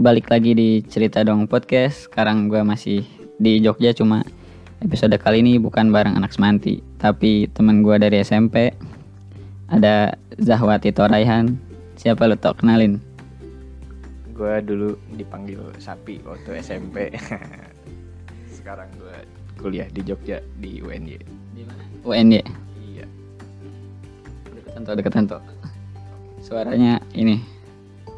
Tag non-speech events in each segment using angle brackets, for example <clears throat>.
balik lagi di cerita dong podcast. Sekarang gue masih di Jogja cuma episode kali ini bukan bareng anak semanti, tapi teman gue dari SMP. Ada Zahwati Toraihan. Siapa lo tok kenalin? Gue dulu dipanggil Sapi waktu SMP. <laughs> Sekarang gue kuliah di Jogja di UNY. Di mana? UNY. Iya. Deketan tuh, deketan tuh. Suaranya ini.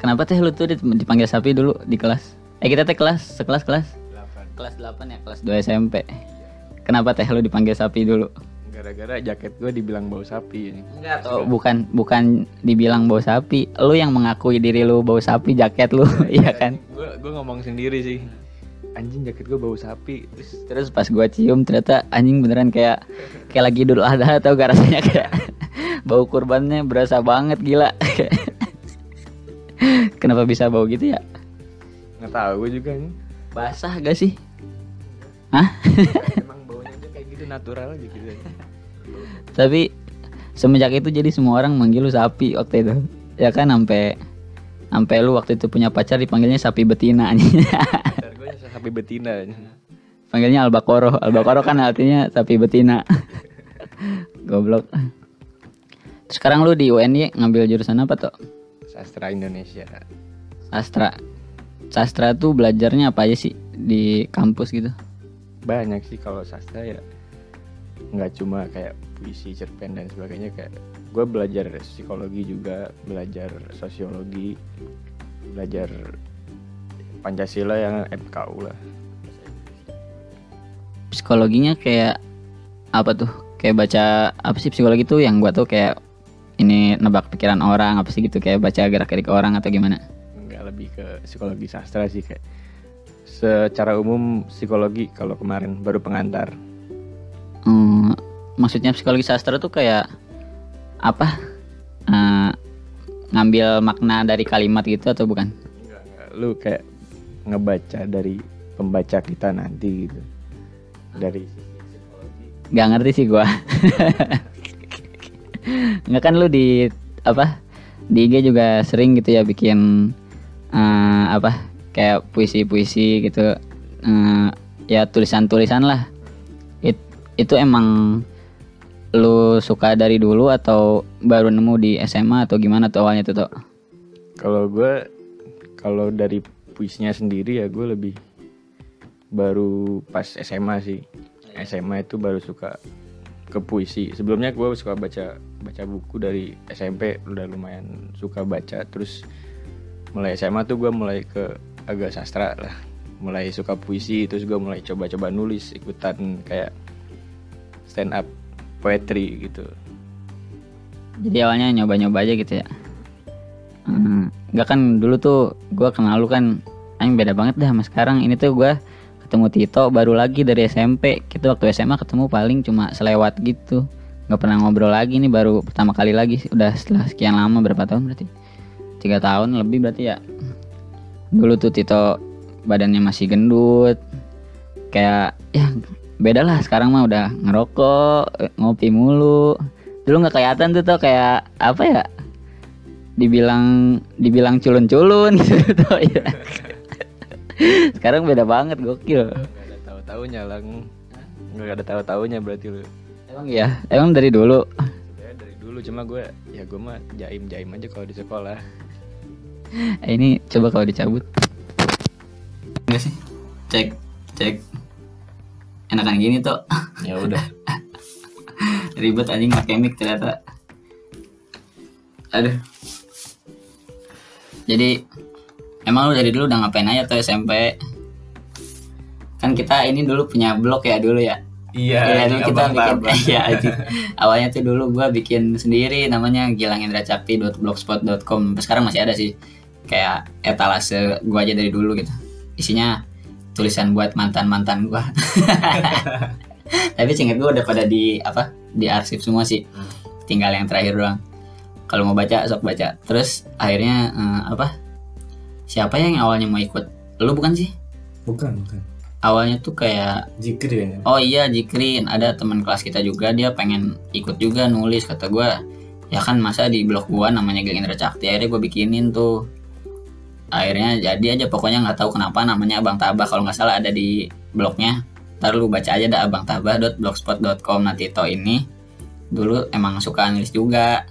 Kenapa teh lu tuh dipanggil Sapi dulu di kelas? Eh kita teh kelas, sekelas kelas. 8. Kelas 8 ya, kelas 2 SMP. Kenapa teh lu dipanggil Sapi dulu? Gara-gara jaket gue dibilang bau sapi ini. Enggak atau bukan bukan dibilang bau sapi, lu yang mengakui diri lu bau sapi jaket lu, <laughs> iya kan? Gue gue ngomong sendiri sih. Anjing jaket gue bau sapi. Terus Terus pas gua cium ternyata anjing beneran kayak kayak lagi Idul Adha atau gak rasanya kayak <laughs> bau kurbannya berasa banget gila. <laughs> <laughs> Kenapa bisa bau gitu ya? nggak tahu gue juga nih. Basah gak sih? Hah? <laughs> Emang baunya aja kayak gitu natural aja gitu. Tapi semenjak itu jadi semua orang manggil lu sapi waktu itu. Ya kan sampai sampai lu waktu itu punya pacar dipanggilnya sapi betina <laughs> gue sapi betina. Panggilnya albakoro. Albakoro kan artinya sapi betina. Goblok. Terus sekarang lu di UNY ngambil jurusan apa tuh? Sastra Indonesia. Sastra. Sastra tuh belajarnya apa aja sih di kampus gitu? Banyak sih kalau sastra ya. Nggak cuma kayak puisi, cerpen dan sebagainya kayak gue belajar psikologi juga, belajar sosiologi, belajar Pancasila yang MKU lah. Psikologinya kayak apa tuh? Kayak baca apa sih psikologi tuh yang gua tuh kayak ini nebak pikiran orang apa sih gitu kayak baca gerak-gerik orang atau gimana? nggak lebih ke psikologi sastra sih kayak secara umum psikologi kalau kemarin baru pengantar Hmm, maksudnya psikologi sastra tuh kayak apa? Eh, ngambil makna dari kalimat gitu atau bukan? Nggak, nggak. lu kayak ngebaca dari pembaca kita nanti gitu dari Gak ngerti sih gua. <laughs> Nggak kan lu di apa? Di IG juga sering gitu ya bikin eh, apa? Kayak puisi-puisi gitu. Eh, ya tulisan-tulisan lah. It- itu emang lu suka dari dulu atau baru nemu di SMA atau gimana tuh awalnya tuh? Kalau gue kalau dari puisinya sendiri ya gue lebih baru pas SMA sih SMA itu baru suka ke puisi sebelumnya gue suka baca baca buku dari SMP udah lumayan suka baca terus mulai SMA tuh gue mulai ke agak sastra lah mulai suka puisi terus gue mulai coba-coba nulis ikutan kayak stand up poetry gitu Jadi awalnya nyoba-nyoba aja gitu ya. Hmm, kan dulu tuh gua kenal lu kan Aing beda banget dah sama sekarang. Ini tuh gua ketemu Tito baru lagi dari SMP. Kita waktu SMA ketemu paling cuma selewat gitu. Gak pernah ngobrol lagi nih baru pertama kali lagi. Udah setelah sekian lama berapa tahun berarti? Tiga tahun lebih berarti ya. Dulu tuh Tito badannya masih gendut. Kayak ya beda lah sekarang mah udah ngerokok ngopi mulu dulu nggak kelihatan tuh tuh kayak apa ya dibilang dibilang culun-culun <laughs> gitu tuh ya. <laughs> sekarang beda banget gokil. Nggak ada tahu-taunya lang. Nggak ada tahu-taunya berarti lu. Emang ya emang dari dulu? Sebenarnya dari dulu cuma gue ya gue mah jaim jaim aja kalau di sekolah. Eh, ini coba kalau dicabut. Enggak sih? Cek cek. Enakan gini tuh <laughs> ya udah. <laughs> Ribet anjing pakai mic ternyata. Aduh. Jadi emang lu dari dulu udah ngapain aja tuh SMP kan kita ini dulu punya blog ya dulu ya. Iya Iya dulu kita bikin <laughs> iya anjing. <laughs> awalnya tuh dulu gua bikin sendiri namanya gilangindracakti.blogspot.com sampai sekarang masih ada sih. Kayak etalase gua aja dari dulu gitu. Isinya tulisan buat mantan mantan gua. <laughs> Tapi singkat gua udah pada di apa di arsip semua sih. Tinggal yang terakhir doang. Kalau mau baca sok baca. Terus akhirnya eh, apa siapa yang awalnya mau ikut? Lu bukan sih? Bukan, bukan. awalnya tuh kayak Jikri kayaknya. Oh iya Jikrin. Ada teman kelas kita juga dia pengen ikut juga nulis kata gua. Ya kan masa di blog gua namanya Geng Indra Cakti akhirnya gua bikinin tuh. Akhirnya jadi aja pokoknya nggak tahu kenapa namanya Abang Tabah. Kalau nggak salah ada di blognya. Ntar lu baca aja dah abangtabah.blogspot.com nah Tito ini dulu emang suka nulis juga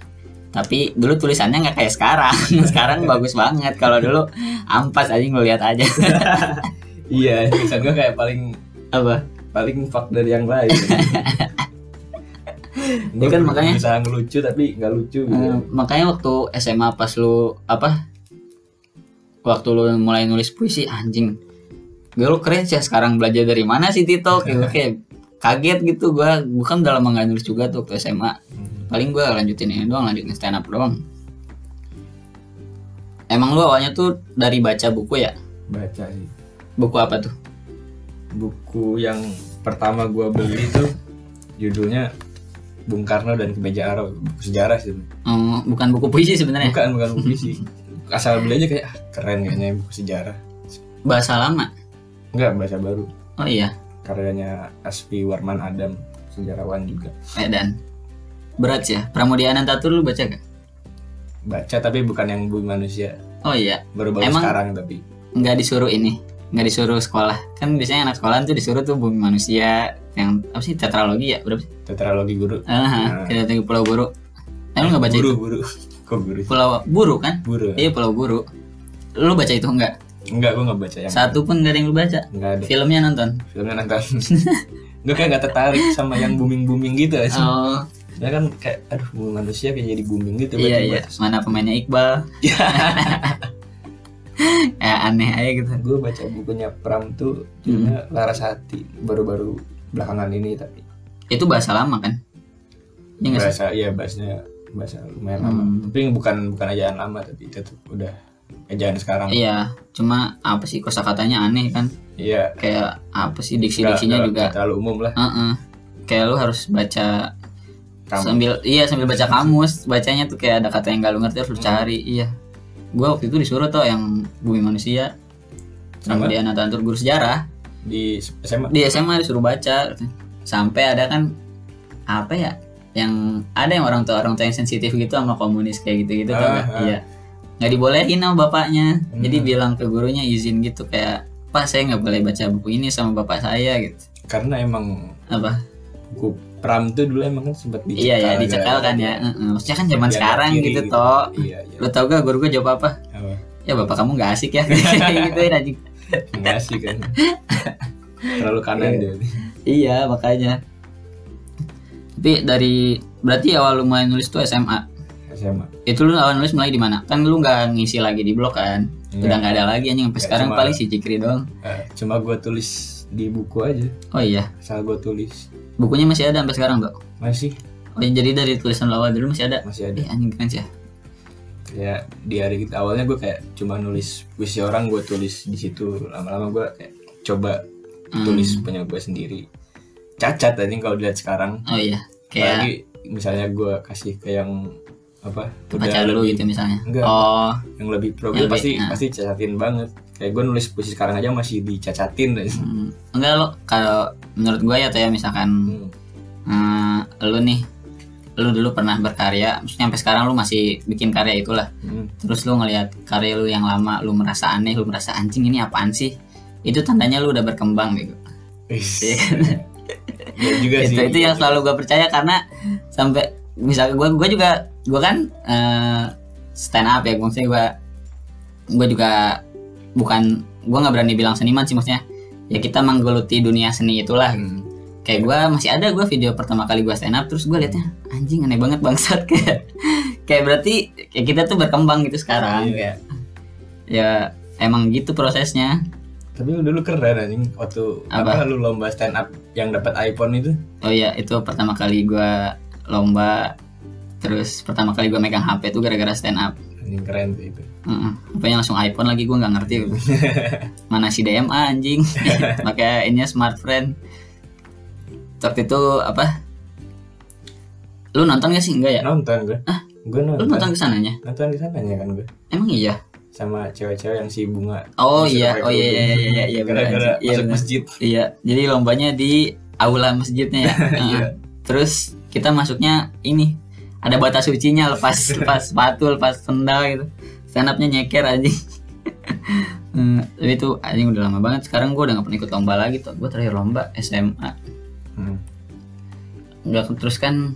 tapi dulu tulisannya nggak kayak sekarang. <laughs> Sekarang bagus banget. Kalau dulu ampas aja ngeliat aja. <laughs> Iya tulisan gue kayak paling apa? Paling fuck dari yang lain. <laughs> Ya kan, makanya- bisa ngelucu tapi nggak lucu gitu. Eh, makanya waktu SMA pas lu apa? Waktu lu mulai nulis puisi anjing. Gue lu keren sih sekarang belajar dari mana sih Tito? Kayak, kaget gitu. Gue bukan udah lama nggak nulis juga tuh waktu SMA paling gue lanjutin ini doang lanjutin stand up doang. Emang lu awalnya tuh dari baca buku ya? Baca sih. Buku apa tuh? Buku yang pertama gua beli tuh judulnya Bung Karno dan Kemeja Arau. Buku sejarah sih. Oh, bukan buku puisi sebenarnya? Bukan bukan buku puisi. <laughs> Asal beli aja kayak ah, keren kayaknya buku sejarah. Bahasa lama? Enggak bahasa baru. Oh iya. Karyanya Asfi Warman Adam sejarawan juga. Medan berat sih ya. Pramudia Anantatur lu baca gak baca tapi bukan yang bumi manusia. Oh iya. Baru-baru Emang- sekarang tapi. nggak disuruh ini nggak disuruh sekolah. Kan biasanya anak sekolah tuh disuruh tuh bumi manusia yang apa sih tetralogi ya? Berapa sih? Tetralogi guru. Ah Nah. kita tinggal pulau guru. Eh, lu nggak baca buru itu? buru <laughs> kok guru? Sih? pulau buru kan? Buru. Iya pulau guru. Lu baca itu enggak enggak gua nggak baca yang satu pun nggak ada yang lu baca. Enggak ada. Filmnya nonton? Filmnya nonton. <laughs> Gue kayak gak tertarik sama yang booming booming gitu aja oh ya kan kayak aduh manusia kayak jadi booming gitu iya iya. mana pemainnya Iqbal? <laughs> Ya aneh aja gitu. Gue baca bukunya Pram tuh judulnya Larasati baru-baru belakangan ini tapi itu bahasa lama kan? Iya sih? bahasa iya bahasanya bahasa lumayan lama. Hmm. tapi bukan bukan ejaan lama tapi tetap udah ejaan sekarang. Iya cuma apa sih kosakatanya aneh kan? Iya. Kayak apa sih diksi-diksinya juga? terlalu umum lah. Heeh. kayak lu harus baca Kamu. sambil iya sambil baca kamus. Bacanya tuh kayak ada kata yang gak lu ngerti harus lu cari. Iya. Gua waktu itu disuruh tuh yang bumi manusia. Sama Sama? di Anatantur guru sejarah. Di SMA di SMA disuruh baca. Sampai ada kan apa ya yang ada yang orang tua orang tua yang sensitif gitu sama komunis kayak gitu gitu tau Ah, ah. iya. Nggak dibolehin sama bapaknya. Jadi Hmm. bilang ke gurunya izin gitu kayak pak saya nggak boleh baca buku ini sama bapak saya gitu. Karena emang apa? Buku Pram tuh dulu emang kan sempat dicekal iya ya dicekal kan ya. Heeh. maksudnya kan zaman sekarang kiri gitu toh iya iya. Lu tau gak guru gue jawab apa? Apa? Ya bapak kamu nggak asik ya. <laughs> Gitu ya anjing. nggak sih kan? Terlalu kanan dia. Iya makanya. Tapi dari berarti awal lu mulai nulis tuh SMA SMA itu lu awal nulis mulai di mana? Kan lu nggak ngisi lagi di blog kan? Nggak. udah nggak ada lagi anjing sampai Ya, sekarang cuma- paling si Cikri doang. Eh, cuma gue tulis di buku aja. Oh iya? Asal gue tulis bukunya masih ada sampai sekarang tuh masih? Oh jadi dari tulisan awal dulu masih ada? Masih ada. Eh anjing keren sih ya. Ya di hari kita awalnya gue kayak cuma nulis puisi orang gue tulis di situ. Lama-lama gue kayak coba Hmm. tulis punya gue sendiri. Cacat tadi kalau dilihat sekarang. Oh iya. Kayak apalagi misalnya gue kasih ke yang apa pacar lu lebih- gitu misalnya. Enggak. oh. Yang lebih pro Yang pasti lebih- nah. pasti cacatin banget kayak gue nulis puisi sekarang aja masih dicacatin hmm. enggak lo kalau menurut gue ya tuh ya misalkan Hmm. eh, lu nih lu dulu pernah berkarya maksudnya sampai sekarang lu masih bikin karya itulah Hmm. terus lu ngelihat karya lu yang lama lu merasa aneh lu merasa anjing ini apaan sih itu tandanya lu udah berkembang gitu. <laughs> Ya juga sih itu itu yang selalu gue percaya karena sampai misalnya gue gue juga gue kan eh, stand up ya maksudnya gue gue juga bukan gue nggak berani bilang seniman sih maksudnya ya kita menggeluti dunia seni itulah Hmm. kayak gue masih ada gue video pertama kali gue stand up terus gue liatnya anjing aneh banget bangsat <laughs> kayak kayak berarti kayak kita tuh berkembang gitu sekarang kayak ya emang gitu prosesnya Tapi lu dulu keren anjing waktu Apa? apa? lu lomba stand up yang dapat iPhone itu. oh iya itu pertama kali gue lomba terus pertama kali gue megang HP tuh gara-gara stand up Anjing keren sih itu. Heeh. Apanya langsung iPhone lagi gue nggak ngerti <laughs> mana si DMA anjing <laughs> pakai ini smart friend waktu itu apa lu nonton gak sih enggak ya Nonton gue. Gue lu nonton. nonton ke sananya Nonton di sananya kan gue. emang iya Sama cewek-cewek yang si bunga. oh iya oh iya iya iya iya bener, Gara-gara anjing. iya masuk masjid. iya jadi lombanya di aula masjidnya ya. <laughs> Iya. terus kita masuknya ini ada batas sucinya lepas lepas sepatu lepas sendal gitu stand upnya nyeker anjing. Hmm, <laughs> tapi itu anjing udah lama banget. Sekarang gue udah gak pernah ikut lomba lagi tuh gue terakhir lomba SMA Hmm. nggak terus kan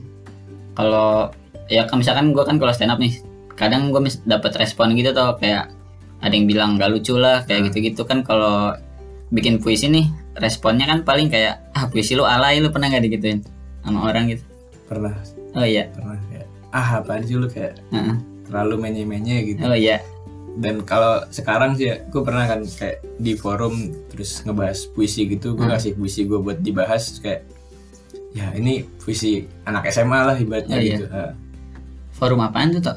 kalau ya kan misalkan gue kan kalau stand up nih kadang gue dapat respon gitu tuh kayak ada yang bilang gak lucu lah kayak gitu-gitu. Kan kalau bikin puisi nih responnya kan paling kayak ah puisi lu alay lu pernah gak digituin sama orang? gitu. Pernah. Oh iya. Pernah kayak ah apaan sih lu? kayak Heeh. Terlalu menye-menye gitu oh iya dan kalau sekarang sih ya gue pernah kan kayak di forum terus ngebahas puisi gitu gue Hmm. kasih puisi gue buat dibahas kayak ya ini puisi anak SMA lah ibaratnya Oh, iya. gitu Nah, forum apaan tuh tuh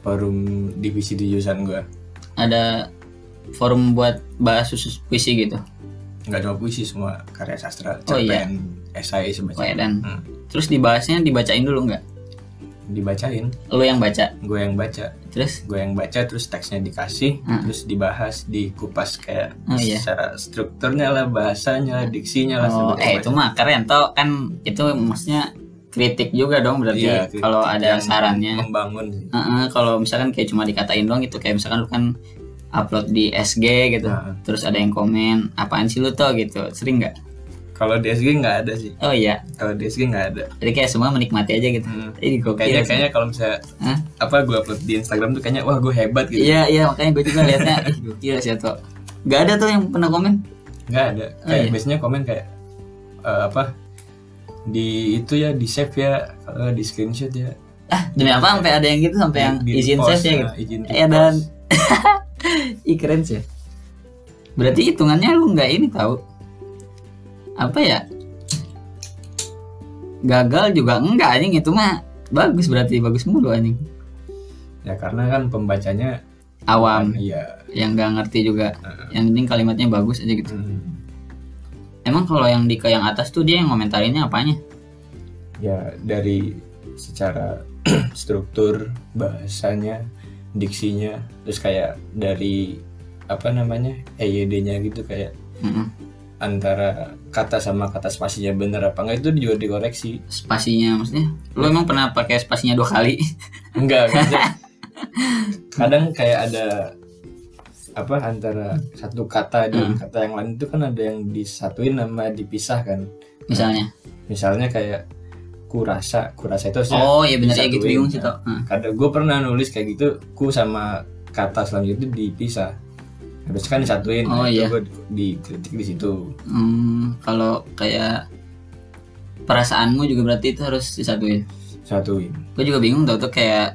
forum divisi di jurusan gue ada forum buat bahas khusus puisi gitu nggak cuma puisi semua karya sastra Oh, iya. cerpen esai semacam oh, ya, dan Hmm. terus dibahasnya dibacain dulu nggak dibacain lu yang baca gue yang baca terus gue yang baca terus teksnya dikasih Hmm. terus dibahas dikupas kayak Oh, iya. secara strukturnya lah bahasanya diksinya lah Oh, eh itu mah keren toh kan itu maksudnya kritik juga dong berarti Iya, kalau ada sarannya. membangun sih. Heeh, kalau misalkan kayak cuma dikatain doang gitu kayak misalkan lu kan upload di SG gitu, Nah. terus ada yang komen apaan sih lu toh gitu, sering nggak? Kalau di SG nggak ada sih Oh iya, kalau di SG nggak ada jadi kayak semua menikmati aja gitu. Hmm. Ini gokil kayaknya sih. kayaknya kalau misalnya Hah? apa gue upload di Instagram tuh kayaknya wah gue hebat gitu Iya iya makanya gue juga liatnya ih gokil sih toh. Gak ada tuh yang pernah komen. nggak ada Oh, kayak iya. biasanya komen kayak eh, apa di itu ya di save ya kalau nggak di screenshot ya Ah demi apa sampai ada yang gitu sampai yang Di- di izin repost, save ya gitu. nah, izin Ya dan. <laughs> Ih keren sih. Berarti hitungannya lu nggak ini tahu apa ya? Gagal juga enggak anjing itu mah bagus berarti bagus mulu anjing. ya karena kan pembacanya Awam iya yang nggak ngerti juga. Yang penting kalimatnya bagus aja gitu. Hmm. Emang kalau yang di ke yang atas tuh dia yang komentarinnya apanya? ya dari secara <clears throat> struktur bahasanya diksinya terus kayak dari apa namanya EYD-nya gitu kayak Mm-mm. antara kata sama kata spasinya bener apa enggak itu juga dikoreksi Spasinya maksudnya. Lu emang pernah pakai spasinya dua kali? <laughs> enggak <laughs> kadang kayak ada apa antara satu kata dan kata yang lain itu kan ada yang disatuin sama dipisahkan Misalnya. misalnya kayak kurasa kurasa itu harusnya Oh iya bener ya gitu bingung sih toh. Heeh. kadang gue pernah nulis kayak gitu ku sama kata selanjutnya dipisah harus kan disatuin. Oh, nah, iya. gue dikritik di situ. Hmm, kalau kayak perasaanmu juga berarti itu harus disatuin. satuin gue juga bingung tau tuh kayak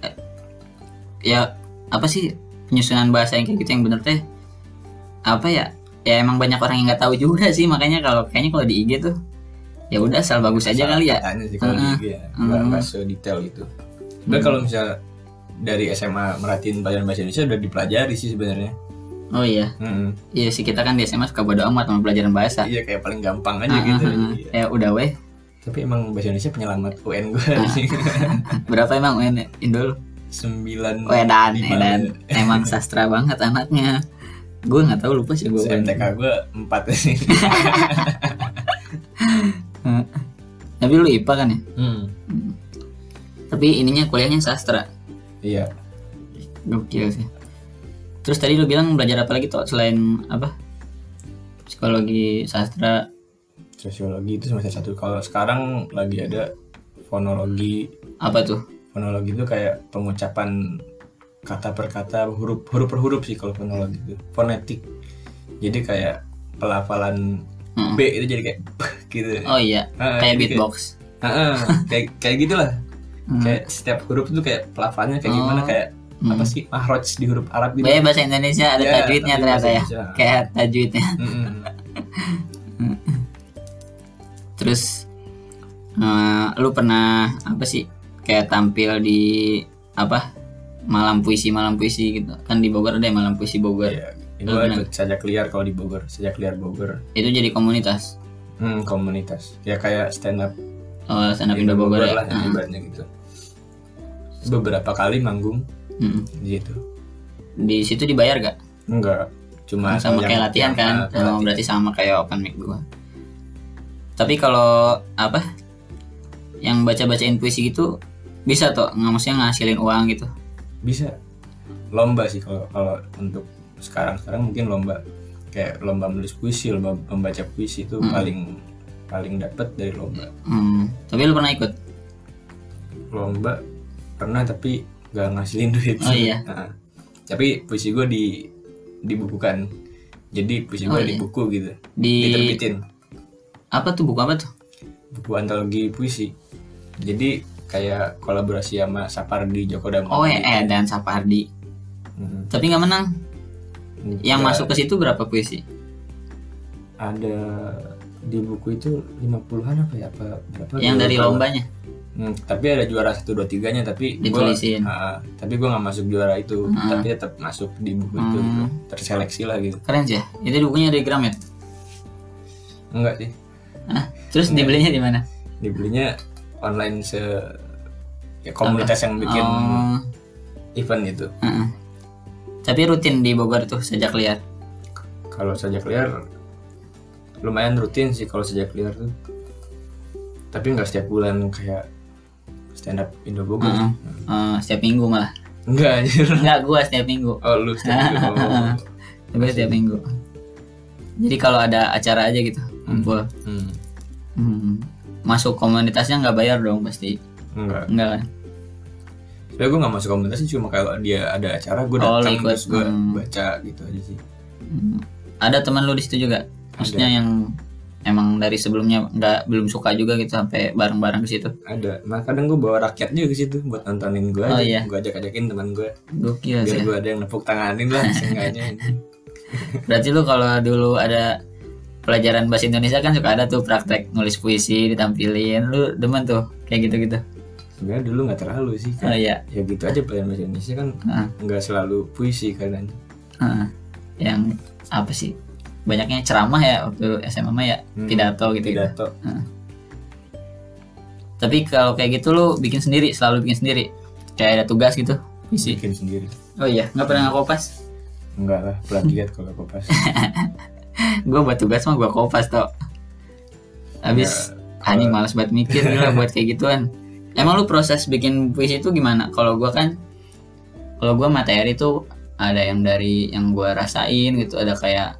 eh, ya apa sih penyusunan bahasa yang kayak gitu yang bener teh? Apa ya? Ya emang banyak orang yang nggak tahu juga sih makanya kalau kayaknya kalau di IG tuh ya udah asal bagus aja kali ya. sih kalau di Heeh. IG ya. Nggak nggak sedetail itu. Sebenarnya kalau misalnya dari SMA merhatiin pelajaran bahasa Indonesia udah dipelajari sih sebenarnya oh iya Mm-mm. iya sih kita kan di SMA suka bodo amat sama pelajaran bahasa iya kayak paling gampang aja Ah, gitu ah, ah. Iya. ya udah weh tapi emang bahasa Indonesia penyelamat UN gue Ah. sih <laughs> berapa emang UN Indol sembilan oh edan lima. edan emang sastra banget anaknya gue nggak tahu lupa sih gue MTK gue empat sih <laughs> tapi lu IPA kan ya Hmm. tapi ininya kuliahnya sastra iya Gokil sih. Terus tadi lu bilang belajar apa lagi tuh selain apa? Psikologi, sastra. sosiologi itu semester satu kalau sekarang lagi ada fonologi Apa tuh? fonologi itu kayak pengucapan kata per kata huruf huruf per huruf sih kalau fonologi itu fonetik jadi kayak pelafalan Hmm. B itu jadi kayak <laughs> gitu Oh iya, Ah, kayak beatbox. Ah, ah, kayak kayak gitulah Hmm. kayak setiap huruf itu kayak pelafalannya kayak gimana Oh. kayak Hmm. apa sih mahroj di huruf Arab gitu Banyak bahasa Indonesia ada Ya, tajwidnya ternyata ya. Indonesia. Kayak tajwidnya. Mm-mm. <laughs> Terus eh, lu pernah apa sih kayak tampil di apa? Malam puisi, malam puisi gitu. Kan di Bogor ada ya malam puisi Bogor. Iya. Ini Lu gua pernah? ikut sajak liar kalau di Bogor sajak liar Bogor Itu jadi komunitas. hmm, komunitas ya kayak stand up Oh, stand up di Indo Bogor ya. lah Ah. ibaratnya gitu beberapa kali manggung Hmm. di situ Di situ dibayar gak? enggak cuma sama kayak latihan kan? kayak oh, berarti sama kayak open mic gua. Tapi kalau apa? Yang baca bacain puisi gitu bisa tuh nggak maksudnya ngasilin uang gitu? Bisa. Lomba sih kalau kalau untuk sekarang sekarang mungkin lomba. Kayak lomba menulis puisi lomba membaca puisi itu paling paling dapet dari lomba. Hmm, tapi lu pernah ikut? lomba pernah tapi gak ngasilin duit Oh, iya. Nah, tapi puisi gue di dibukukan jadi puisi gue Oh, di iya. buku gitu Di diterbitin apa tuh buku apa tuh? buku antologi puisi jadi kayak kolaborasi sama Sapardi Djoko Damono Oh gitu. ya, eh dan Sapardi. Hmm. Tapi nggak menang. Yang Nggak- masuk ke situ berapa puisi? ada di buku itu 50-an apa ya apa berapa Yang dari lombanya. Hmm, tapi ada juara 1 2 3 nya tapi gua- Ditulisin. Ah, tapi gua nggak masuk juara itu Ah. tapi tetap masuk di buku itu Hmm. gitu. terseleksi lah gitu Keren sih ya. Itu bukunya dari Gramet. enggak sih Hah? Terus dibelinya di mana? dibelinya online se ya komunitas yang bikin Oh, event itu heeh. Tapi rutin di Bogor tuh sejak liar. kalau sejak liar lumayan rutin sih kalau sejak liar tuh tapi nggak setiap bulan kayak stand up Indo Bogor Heeh. Eh, setiap minggu malah. enggak anjir Enggak, gua setiap minggu. <laughs> oh lu setiap <laughs> oh. Gua setiap minggu. Jadi kalau ada acara aja gitu, kumpul. hmm. Hmm. Masuk komunitasnya nggak bayar dong pasti. enggak Enggak kan? Sebenernya gue gak masuk komunitas sih cuma kalau dia ada acara gue Oh, datang ikut. terus gue Hmm. baca gitu aja sih. Hmm. Ada teman lu di situ juga? Maksudnya yang emang dari sebelumnya nggak belum suka juga gitu sampai bareng-bareng ke situ. Ada. Nah kadang gue bawa rakyat juga ke situ buat nontonin gue Oh, aja. iya. Gue ajak-ajakin teman gue Gokil biar gue ada yang nepuk tanganin lah <laughs> seenggaknya. Berarti lu kalau dulu ada pelajaran bahasa Indonesia kan suka ada tuh praktek nulis puisi ditampilin. Lu demen tuh kayak gitu-gitu. Sebenarnya dulu nggak terlalu sih Oh kan. iya. Ya gitu aja pelajaran bahasa Indonesia kan Heeh. nggak selalu puisi kadang. Heeh. Yang apa sih? Banyaknya ceramah ya waktu SMA mah ya Hmm, pidato gitu. gitu. Pidato. Tapi kalau kayak gitu lu bikin sendiri, selalu bikin sendiri. Kayak ada tugas gitu, puisi. Bikin sendiri. Oh iya, nggak pernah ngakopas. Enggak lah, plagiat <laughs> kalau kopas. <laughs> gue buat tugas mah gue kopas toh habis Ya, anjing malas banget mikir gila <laughs> buat kayak gituan emang lu proses bikin puisi itu gimana kalau gue kan kalau gue materi tuh ada yang dari yang gue rasain gitu ada kayak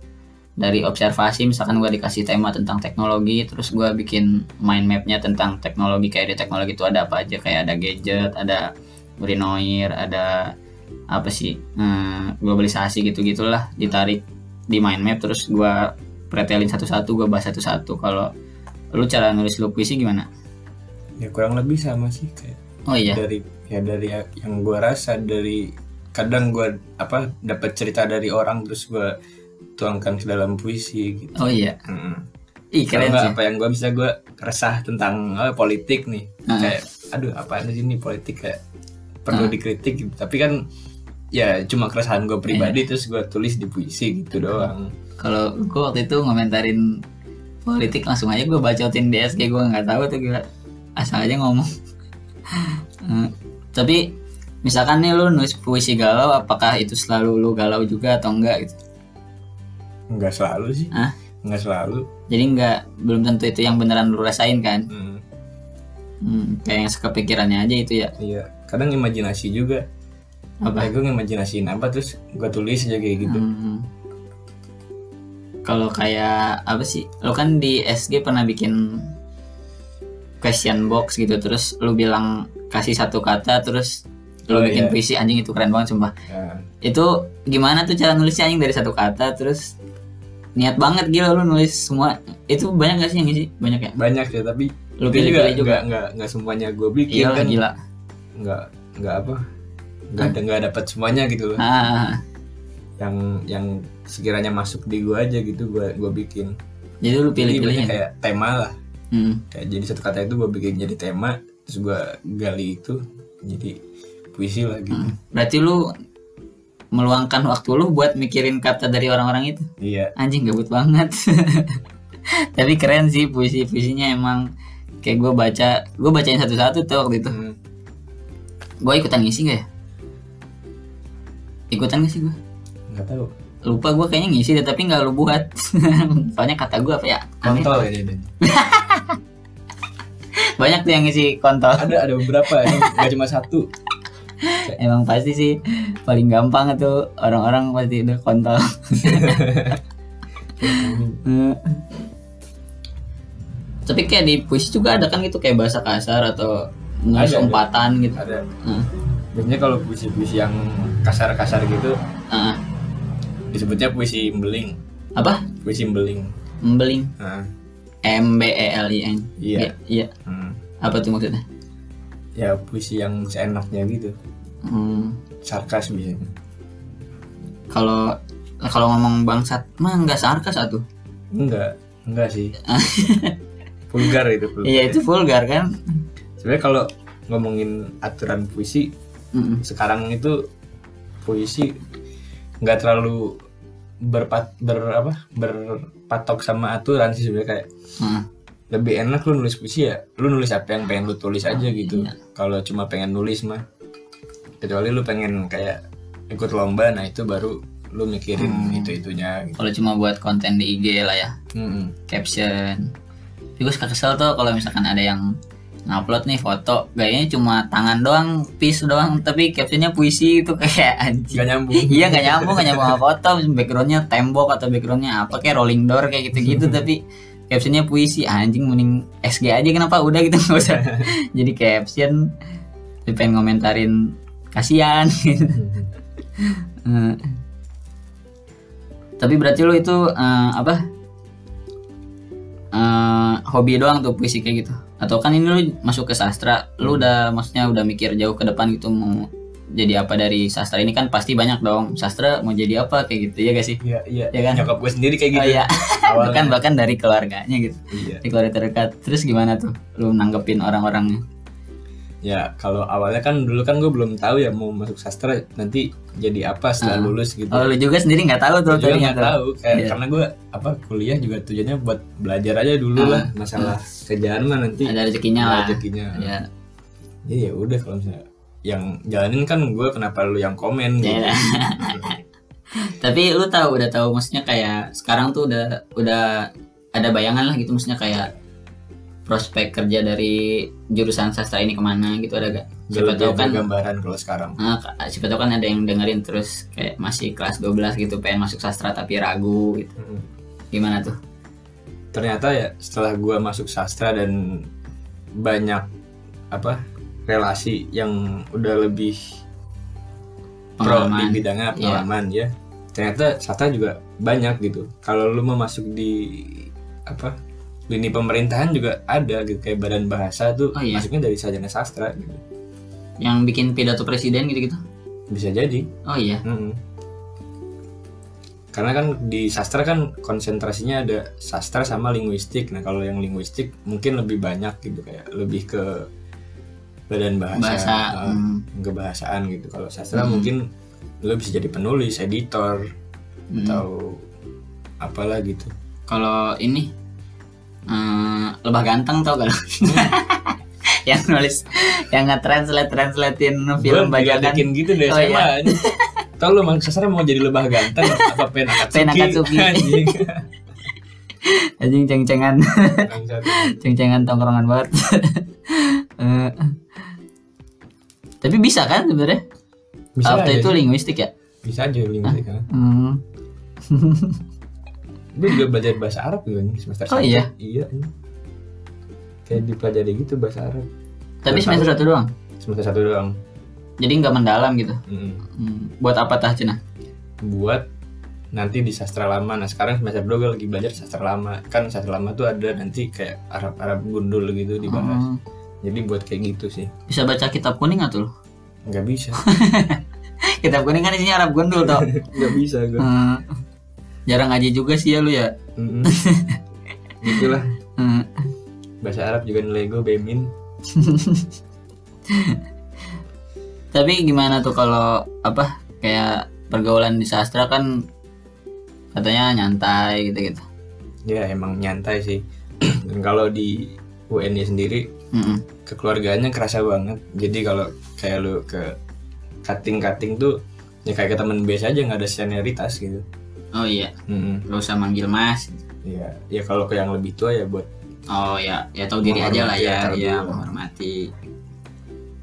dari observasi misalkan gue dikasih tema tentang teknologi terus gue bikin mind mapnya tentang teknologi kayak di teknologi itu ada apa aja kayak ada gadget ada urinoir ada apa sih hmm, globalisasi gitu gitulah ditarik di mind map terus gue pretelin satu-satu gue bahas satu-satu. Kalau lu cara nulis lu puisi gimana? Ya kurang lebih sama sih kayak oh iya? dari ya dari yang gue rasa dari kadang gue apa dapat cerita dari orang terus gue tuangkan ke dalam puisi gitu. oh iya Mm. ih keren sih apa yang gue bisa gue resah tentang eh, politik nih Ah. kayak aduh apa sih ini politik kayak perlu Ah. dikritik gitu. tapi kan ya cuma keresahan gue pribadi terus gue tulis di puisi gitu doang kalau gue waktu itu ngomentarin politik langsung aja gue bacotin di SG gue nggak tahu tuh gila asal aja ngomong <laughs> Eh, tapi misalkan nih lu nulis puisi galau apakah itu selalu lu galau juga atau enggak gitu nggak selalu sih. Hah? nggak selalu. Jadi nggak belum tentu itu yang beneran lu rasain kan? Hmm, Hmm, kayak yang sekepikirannya aja itu ya? Iya kadang imajinasi juga. Apa? Apa gue ngimajinasiin apa terus gue tulis aja kayak gitu. Hmm. Kalau kayak apa sih? Lo kan di SG pernah bikin question box gitu terus lu bilang kasih satu kata terus lu Oh, bikin iya. puisi. Anjing itu keren banget sumpah. Ya, Itu gimana tuh cara nulisnya anjing? Dari satu kata terus niat banget gila lu nulis semua. Itu banyak gak sih yang ngisi? Banyak ya? banyak ya tapi Lu pilih-pilih juga. nggak nggak nggak semuanya gue bikin Iya kan gila. nggak nggak apa nggak ada nggak dapat semuanya gitu loh Ah, yang yang sekiranya masuk di gue aja gitu gue gue bikin jadi lu jadi pilih-pilih. banyak kayak tema lah Hmm. kayak jadi satu kata itu gue bikin jadi tema terus gue gali itu jadi puisi lah gitu Hmm. Berarti lu meluangkan waktu lu buat mikirin kata dari orang-orang itu. iya. Anjing gabut banget. <laughs> Tapi keren sih puisi puisinya emang kayak gue baca gue bacain satu-satu tuh waktu itu. Hmm, gue ikutan ngisi gak ya? Ikutan gak sih gue nggak tahu. Lupa gue kayaknya ngisi deh tapi nggak lu buat. <laughs> Soalnya kata gue apa ya? Aneh. kontol ini. <laughs> banyak tuh yang ngisi kontol. Ada ada beberapa ini nggak cuma satu <laughs> Emang pasti sih paling gampang itu orang-orang pasti udah kontol. <laughs> Tapi kayak di puisi juga ada kan gitu kayak bahasa kasar atau nulis umpatan gitu. ada Heeh. biasanya kalau puisi-puisi yang kasar-kasar gitu Heeh. disebutnya puisi beling apa? puisi beling Membeling. nah, M B E L I N. Iya. Iya. hmm. Apa tuh maksudnya? ya puisi yang seenaknya gitu Hmm. sarkas biasanya Kalau kalau ngomong bangsat mah nggak sarkas atuh. enggak enggak sih <laughs> vulgar itu vulgar. Iya itu vulgar kan. sebenarnya kalau ngomongin aturan puisi Mm-mm. sekarang itu puisi nggak terlalu berpat ber apa berpatok sama aturan sih sebenarnya kayak Heeh. lebih enak lu nulis puisi ya lu nulis apa yang pengen lu tulis aja gitu Iya. kalau cuma pengen nulis mah kecuali lu pengen kayak ikut lomba nah itu baru lu mikirin Hmm. itu itunya gitu Kalau cuma buat konten di IG lah ya, Mm-mm. caption. Tapi gue suka kesel tuh kalau misalkan ada yang ngupload nih foto, gayanya cuma tangan doang, piece doang, tapi captionnya puisi itu <laughs> kayak anjing. nggak nyambung iya nggak nyambung nggak nyambung sama foto backgroundnya tembok atau backgroundnya apa kayak rolling door kayak gitu-gitu <laughs> tapi captionnya puisi anjing mending SG aja kenapa udah gitu <laughs> nggak usah jadi caption pengen ngomentarin kasihan. Gitu. Eh, tapi berarti lu itu eh, apa? Eh, hobi doang tuh puisi kayak gitu? Atau kan ini lu masuk ke sastra lu udah maksudnya udah mikir jauh ke depan gitu mau jadi apa dari sastra ini? Kan pasti banyak dong sastra mau jadi apa kayak gitu ya gak sih? Iya iya. Ya kan? nyokap gue sendiri kayak oh gitu iya. <laughs> Awalnya. bahkan bahkan dari keluarganya gitu. Iya. Dari keluarga terdekat. Terus gimana tuh lu nanggepin orang-orangnya ya kalau awalnya kan dulu kan gue belum tahu ya mau masuk sastra nanti jadi apa setelah Ah. lulus gitu oh lu juga sendiri nggak tahu tuh juga nggak tahu kayak Iya. karena gue apa kuliah juga tujuannya buat belajar aja dulu Ah. lah masalah kerjaan mah nanti ada rezekinya lah rezekinya ya jadi ya udah kalau misalnya yang jalanin kan gue kenapa lu yang komen gitu Ya. <laughs> tapi lu tahu udah tahu maksudnya kayak sekarang tuh udah udah ada bayangan lah gitu maksudnya kayak prospek kerja dari jurusan sastra ini ke mana gitu ada gak? Siapa tahu kan gambaran kalau sekarang Nah, siapa tahu kan ada yang dengerin terus kayak masih kelas 12 gitu pengen masuk sastra tapi ragu gitu. Gimana tuh? ternyata ya setelah gue masuk sastra dan banyak apa relasi yang udah lebih pro di bidangnya Iya. pengalaman ya ternyata sastra juga banyak gitu kalau lu mau masuk di apa lini pemerintahan juga ada gitu kayak badan bahasa tuh Oh, iya. masuknya dari sarjana sastra gitu Yang bikin pidato presiden gitu-gitu? bisa jadi Oh iya. Mm-mm. karena kan di sastra kan konsentrasinya ada sastra sama linguistik nah kalau yang linguistik mungkin lebih banyak gitu kayak lebih ke badan bahasa, Bahasa. uh, hmm, kebahasaan gitu kalau sastra Hmm. mungkin lo bisa jadi penulis editor hmm. atau apalah gitu Kalau ini eh, lebah ganteng tau gak? <laughs> yang nulis yang nge-translate translatein film Gua bajakan gitu deh Oh, SMA <laughs> Tau lu sastra mau jadi lebah ganteng apa pen akatsuki? Pen Akatsuki. Anjing. <laughs> anjing ceng-cengan ceng-cengan tongkrongan banget Eh, tapi bisa kan sebenarnya Bisa waktu itu sih. linguistik ya bisa aja linguistik kan. Hmm. Gue juga belajar bahasa Arab juga nih semester Oh, satu. iya? Iya. ini. Kayak dipelajari gitu bahasa Arab. tapi semester satu doang Semester satu doang. jadi nggak mendalam gitu Mm. Hmm. buat apa tah cina Buat nanti di sastra lama. Nah sekarang semester dua gue lagi belajar sastra lama. Kan sastra lama tuh ada nanti kayak Arab Arab gundul gitu dibahas. Hmm. Jadi buat kayak gitu sih. bisa baca kitab kuning tuh Nggak bisa. <laughs> kitab kuning kan isinya Arab gundul tau <laughs> Nggak bisa gue. Hmm. Jarang ngaji juga sih ya lu ya. Gitulah. <laughs> Hmm. Bahasa Arab juga nilai gue bemin. <laughs> tapi gimana tuh kalau apa kayak pergaulan di sastra kan katanya nyantai gitu-gitu Ya emang nyantai sih. <clears throat> Dan kalau di UN -nya sendiri Mm-mm. kekeluargaannya kerasa banget jadi kalau kayak lu ke cutting cutting tuh ya kayak ke temen biasa aja nggak ada senioritas gitu oh iya. Mm-mm. gak usah manggil mas. Ya ya kalau ke yang lebih tua ya buat oh ya. Ya tahu diri aja lah ya. ya diri. menghormati.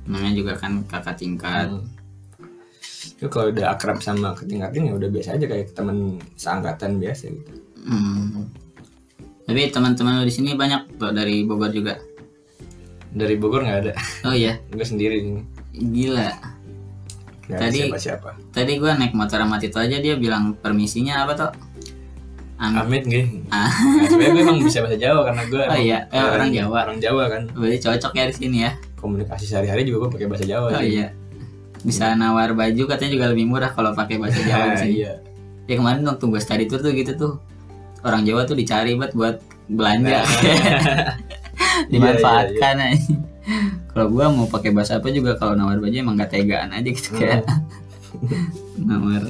Namanya juga kan kakak tingkat. Hmm. itu kalau udah akrab sama ketingkatin ya udah biasa aja kayak temen seangkatan biasa gitu. Hmm. tapi teman-teman lu di sini banyak tuh dari Bogor juga? Dari Bogor nggak ada. Oh iya? <laughs> Gue sendiri ini gila ada Tadi- siapa siapa tadi gua naik motor sama Tito aja dia bilang permisinya apa tuh Amit Amit gue Ah. nah, sebenarnya gue emang bisa bahasa Jawa karena gue Oh iya, eh, orang Jawa. orang Jawa kan berarti cocok ya di sini ya komunikasi sehari-hari juga gue pakai bahasa Jawa oh sih. iya bisa nawar baju katanya juga lebih murah kalau pakai bahasa Jawa <laughs> sini. iya ya kemarin waktu gue study tour tuh gitu tuh orang Jawa tuh dicari buat buat belanja Nah. <laughs> <laughs> dimanfaatkan aja. Kalau gue mau pakai bahasa apa juga kalau nawar baju emang gak tegaan aja gitu kayak <laughs> nawar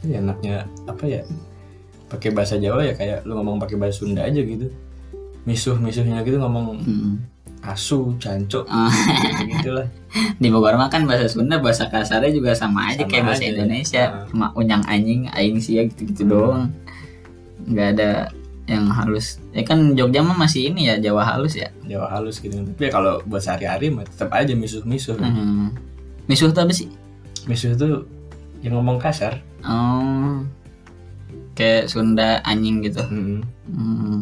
Ini enaknya apa ya pakai bahasa Jawa ya kayak lu ngomong pakai bahasa Sunda aja gitu misuh misuhnya gitu ngomong Hmm. asu cancok Ah. gitu lah di Bogor mah kan bahasa Sunda bahasa kasarnya juga sama aja Sama kayak bahasa aja. Indonesia Ah. cuma unyang anjing aing sih ya gitu-gitu Hmm. doang nggak ada yang halus ya kan Jogja mah masih ini ya Jawa halus ya. Jawa halus gitu. Tapi ya kalau buat sehari-hari mah tetap aja misuh misuh Hmm. misuh tuh apa sih? Misuh tuh yang ngomong kasar. Oh. Kayak Sunda anjing gitu. Mm-mm. Hmm.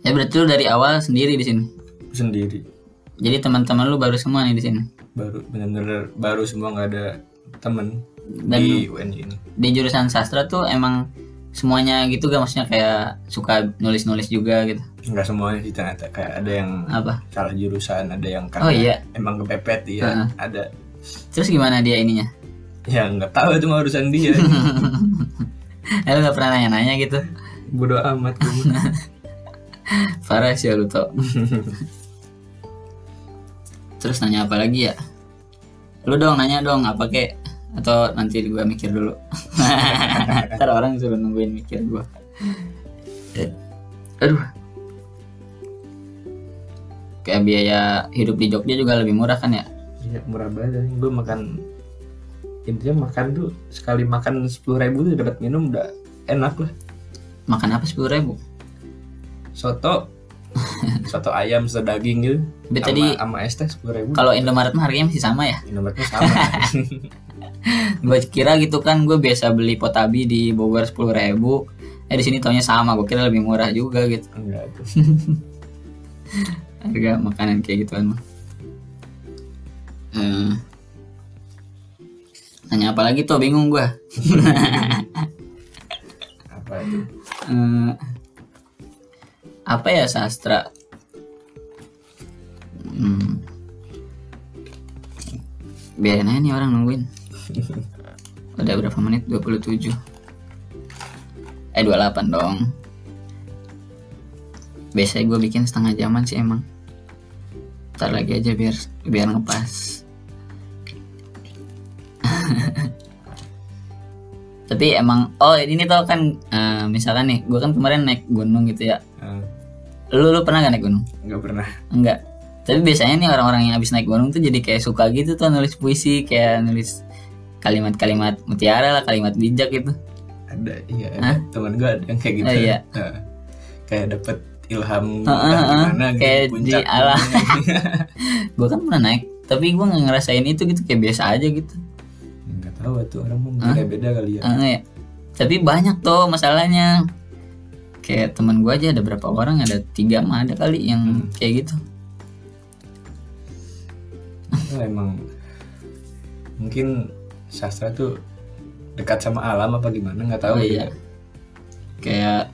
ya berarti lu dari awal sendiri di sini? Sendiri. Jadi teman-teman lu baru semua nih di sini? Baru bener-bener baru semua nggak ada temen Dan- di UNJ ini. di jurusan sastra tuh emang semuanya gitu gak maksudnya kayak suka nulis-nulis juga gitu. Nggak semuanya sih ternyata kayak ada yang apa? salah jurusan ada yang Oh, iya. emang kepepet dia Heeh. ada. Terus gimana dia ininya? Ya nggak tahu itu mah urusan dia. <laughs> Eh, lu gak pernah nanya-nanya gitu? Bodoh amat parah sih lu tau terus nanya apa lagi ya? Lu dong nanya dong apa kek atau nanti gua mikir dulu. <laughs> Ntar orang suruh nungguin mikir gua. Eh, aduh. Kayak biaya hidup di Jogja juga lebih murah kan ya? Iya murah banget. Gue makan intinya makan tuh sekali makan sepuluh ribu tuh dapat minum udah enak lah. Makan apa sepuluh ribu? Soto <laughs> soto ayam soto daging gitu. Sama, tadi sama es teh sepuluh ribu. kalau Indomaret mah harganya masih sama ya? Nomornya sama. <laughs> Gue kira gitu kan gue biasa beli potabi di Bogor sepuluh ribu. Eh di sini taunya sama gue kira lebih murah juga gitu. Enggak tuh <laughs> harga makanan kayak gituan mah. Eh, nanya apa lagi tuh? Bingung gue apa itu? Eh, apa ya sastra? Hmm. biarin aja nih orang nungguin. <laughs> Udah berapa menit? 27 eh 28 dong. Biasanya gue bikin setengah jaman sih emang. Ntar lagi aja biar biar ngepas. <laughs> Tapi emang oh ini tau kan eh, misalkan nih gue kan kemarin naik gunung gitu ya lu lu pernah gak naik gunung? Nggak pernah. Enggak tapi biasanya nih orang-orang yang habis naik gunung tuh jadi kayak suka gitu tuh nulis puisi kayak nulis kalimat-kalimat mutiara lah kalimat bijak gitu. Ada iya. Ada teman gue ada yang kayak gitu. Oh, iya. Kayak dapet ilham Heeh, entah heeh. gimana gitu, Kayak puncak di alam. <laughs> gue kan pernah naik tapi gue nggak ngerasain itu gitu kayak biasa aja gitu. Nggak tahu tuh orang mah beda beda kali ya. Eh, ya. tapi banyak tuh masalahnya kayak teman gue aja ada berapa orang ada tiga mah ada kali yang Hmm. kayak gitu Itu emang mungkin sastra tuh dekat sama alam apa gimana nggak tahu Oh, iya. kayak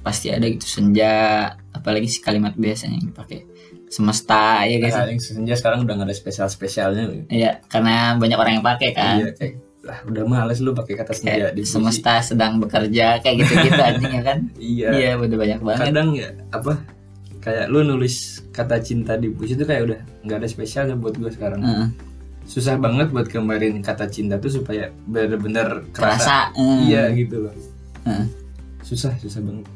pasti ada gitu senja apalagi sih kalimat biasanya yang dipakai semesta ya guys Nah, senja sekarang udah nggak ada spesial spesialnya Iya, karena banyak orang yang pakai kan. iya kayak lah udah males lu pakai kata senja Kayak di semesta sedang bekerja kayak gitu-gitu <laughs> anjing ya kan. iya Iya, udah banyak banget. kadang ya apa kayak lu nulis kata cinta di puisi itu kayak udah nggak ada spesialnya buat gue sekarang Heeh. susah banget buat kemarin kata cinta tuh supaya bener-bener kerasa iya gitu loh Heeh. susah susah banget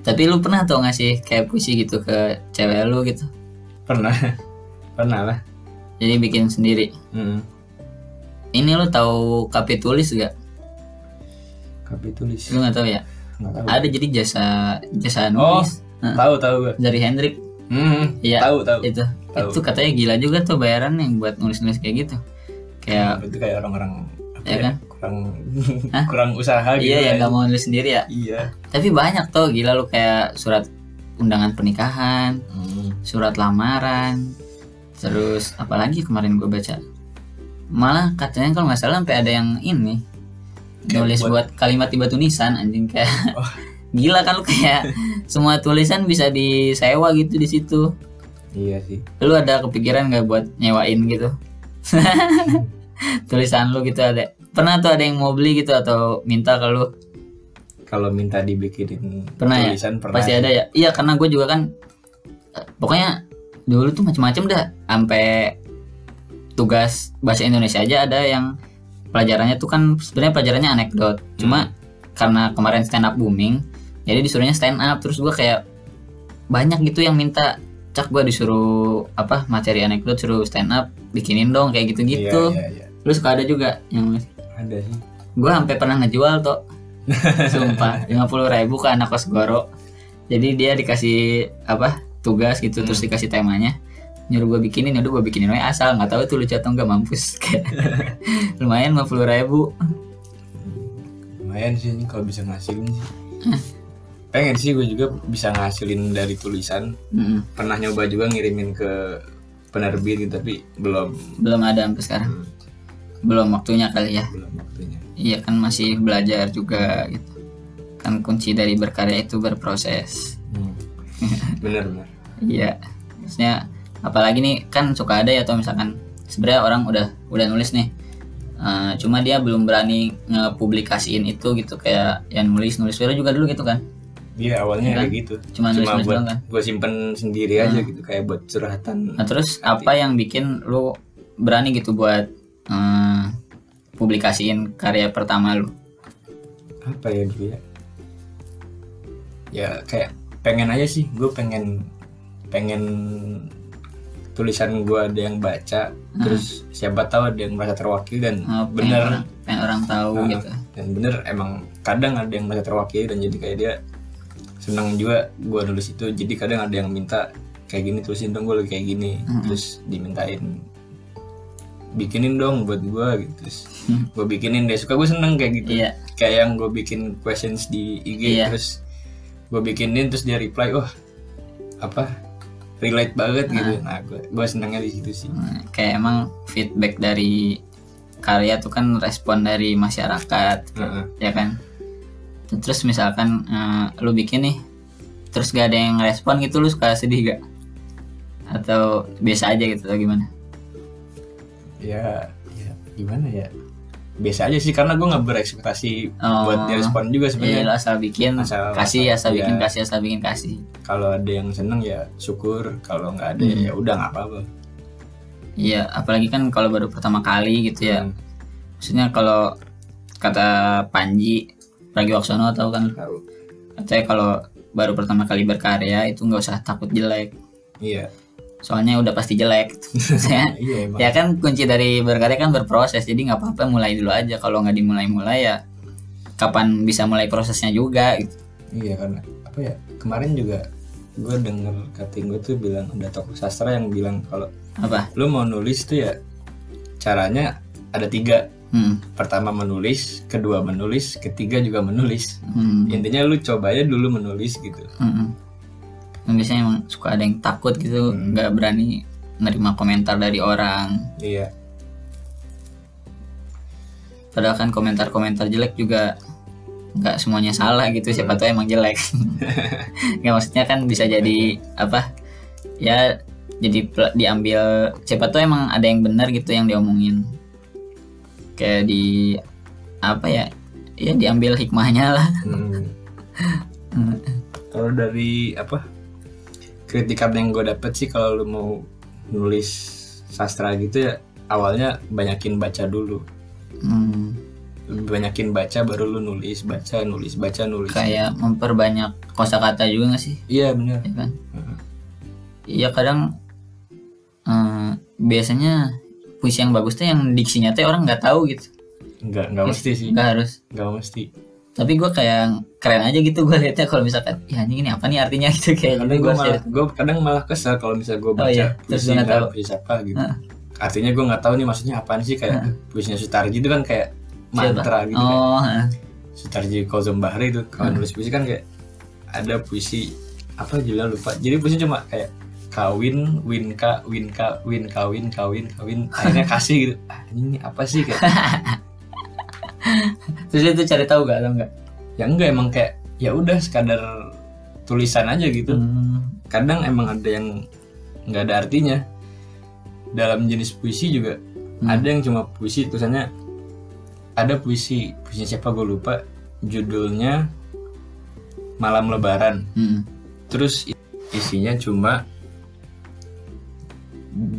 Tapi lu pernah tuh ngasih kayak puisi gitu ke cewek lu gitu. pernah <laughs> pernah lah Jadi bikin sendiri. hmm. Ini lu tahu kapitulis gak? Kapi tulis Lu nggak tahu ya? nggak tahu Ada jadi jasa jasa Oh. nulis Heeh. tahu tahu gue dari Hendrik. Hmm, Iya. tahu tahu. itu Tahu. itu katanya gila juga tuh bayaran yang buat nulis-nulis kayak gitu kayak itu kayak orang-orang apa Ya ya, kan? kurang <laughs> Hah? kurang usaha gitu. iya yang kan. nggak mau nulis sendiri ya Iya. tapi banyak tuh gila lu kayak surat undangan pernikahan Hmm. surat lamaran terus apalagi kemarin gue baca malah katanya kalau nggak salah sampai ada yang ini Kayak nulis buat- buat, kalimat tiba tulisan anjing kayak Oh. <laughs> gila kan lu kayak <laughs> semua tulisan bisa disewa gitu di situ Iya sih. lu ada kepikiran nggak buat nyewain gitu <laughs> tulisan lu gitu ada pernah tuh ada yang mau beli gitu atau minta ke lu Kalau minta dibikinin Pernah ya? tulisan pernah. pasti sih. ada ya iya karena gue juga kan eh, pokoknya dulu tuh macam-macam dah sampai tugas bahasa Indonesia aja ada yang pelajarannya tuh kan sebenarnya pelajarannya anekdot. Cuma karena kemarin stand up booming jadi disuruhnya stand up. Terus gue kayak banyak gitu yang minta cak gue disuruh apa materi anekdot suruh stand up bikinin dong kayak gitu-gitu. Iya, iya, iya. lu suka ada juga yang Ada sih. gue sampai pernah ngejual tuh sumpah <laughs> lima puluh ribu ke anak kos goro. Jadi dia dikasih apa tugas gitu terus dikasih temanya nyuruh gue bikinin yaudah gue bikinin aja asal nggak tahu itu lucu atau enggak mampus <laughs> lumayan lima puluh ribu Lumayan sih ini kalau bisa ngasilin sih. Pengen sih gue juga bisa ngasilin dari tulisan. Mm-mm. Pernah nyoba juga ngirimin ke penerbit gitu, tapi belum belum ada sampai sekarang belum waktunya kali ya belum waktunya. iya kan masih belajar juga gitu kan kunci dari berkarya itu berproses bener bener. Iya, maksudnya apalagi nih kan suka ada ya atau misalkan sebenarnya orang udah udah nulis nih, eh, cuma dia belum berani ngepublikasiin itu gitu kayak yang nulis nulis Vero juga dulu gitu kan, Iya awalnya Iya kan? kayak gitu. Cuma nulis-nulis buat doang kan? gue simpen sendiri aja gitu kayak buat curhatan. Nah terus apa yang bikin lu berani gitu buat eh, publikasiin karya pertama lu? apa ya dulu ya ya kayak pengen aja sih gue pengen pengen tulisan gue ada yang baca terus siapa tahu ada yang merasa terwakili dan pengen bener. orang, pengen orang tahu Ah. gitu. dan bener emang kadang ada yang merasa terwakili dan jadi kayak dia senang juga gue nulis itu. Jadi kadang ada yang minta kayak gini tulisin dong gue lagi kayak gini terus dimintain bikinin dong buat gue gitu. Terus gue bikinin deh suka gue seneng kayak gitu. Iya, kayak yang gue bikin questions di IG Iya. terus gue bikinin terus dia reply oh apa relate banget gitu. Nah. Gue gue senangnya di situ sih. Nah, kayak emang feedback dari karya tuh kan respon dari masyarakat Heeh. ya kan? Terus misalkan eh, lu bikin nih terus gak ada yang respon gitu lu suka sedih gak? Atau biasa aja gitu atau gimana? Ya ya gimana ya biasa aja sih karena gue nggak berekspektasi Oh. buat direspon juga Iya, sebenarnya lu asal bikin Asal- kasih asal asal, bikin iya. kasih asal bikin kasih. Kalau ada yang seneng ya syukur kalau nggak ada Hmm. ya udah nggak apa-apa. Iya apalagi kan kalau baru pertama kali gitu ya. Hmm, maksudnya kalau kata Panji Pragiwaksono tahu kan? Tahu katanya kalau baru pertama kali berkarya itu nggak usah takut jelek. Iya soalnya udah pasti jelek. Maksudnya, <laughs> iya ya kan kunci dari berkarya kan berproses. Jadi nggak apa-apa mulai dulu aja. Kalau nggak dimulai-mulai ya kapan bisa mulai prosesnya juga gitu. Iya karena apa ya kemarin juga gue denger kating gue tuh bilang ada tokoh sastra yang bilang kalau apa? lu mau nulis tuh ya caranya ada tiga. Hmm, pertama menulis kedua menulis ketiga juga menulis. Hmm, intinya lu coba aja dulu menulis gitu. Hmm, biasanya emang suka ada yang takut gitu Hmm. nggak berani nerima komentar dari orang. Iya. Padahal kan komentar-komentar jelek juga nggak semuanya salah gitu siapa tahu emang jelek. <laughs> Nggak maksudnya kan bisa jadi apa ya jadi diambil siapa tahu emang ada yang benar gitu yang diomongin. Kayak di apa ya ya diambil hikmahnya lah. Hmm. <laughs> kalau dari apa kritikan yang gue dapet sih kalau lu mau nulis sastra gitu ya awalnya banyakin baca dulu. Hmm, banyakin baca baru lu nulis baca nulis baca nulis. Kayak memperbanyak kosakata juga nggak sih? Iya benar ya kan? Iya kadang eh, biasanya puisi yang bagus tuh yang diksinya tuh orang nggak tahu gitu. Nggak nggak mesti sih. nggak harus. Nggak mesti tapi gue kayak keren aja gitu gue liatnya kalau misalkan ya ini, ini apa nih artinya? <laughs> Gitu kayak kadang gitu gue gue malah gue kadang malah kesel kalau misalnya gue baca iya, terus lu nggak tahu. puisi apa gitu. Heeh. artinya gue nggak tahu nih maksudnya apaan sih kayak puisinya Sutarji itu kan kayak mantra gitu kan. Oh heeh. Sutarji Kozom Bahri itu kalau nulis puisi kan kayak ada puisi apa judulnya lupa. Jadi puisi cuma kayak kawin winka winka win kawin kawin kawin akhirnya <laughs> kasih gitu. Ah, ini apa sih? kayak <laughs> terus itu cari tahu gak atau enggak ya enggak emang kayak ya udah sekadar tulisan aja gitu. Hmm. kadang emang ada yang nggak ada artinya. Dalam jenis puisi juga Hmm. ada yang cuma puisi tulisannya ada puisi. Puisinya siapa gue lupa. Judulnya malam lebaran. Hmm. terus isinya cuma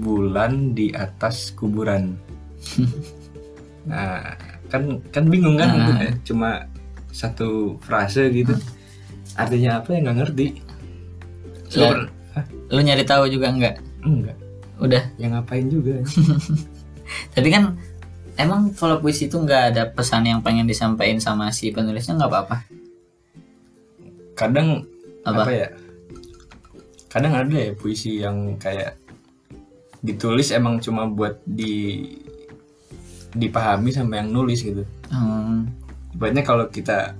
bulan di atas kuburan. <laughs> Nah kan kan bingung kan Nah. ya. <laughs> cuma satu frase gitu artinya apa ya nggak ngerti Lu Ya. lu nyari tahu juga enggak enggak udah ya ngapain juga <laughs> tapi kan emang kalau puisi itu nggak ada pesan yang pengen disampaikan sama si penulisnya nggak apa-apa kadang Apa? apa? ya kadang ada ya puisi yang kayak ditulis emang cuma buat di dipahami sama yang nulis gitu Hmm. ibaratnya kalau kita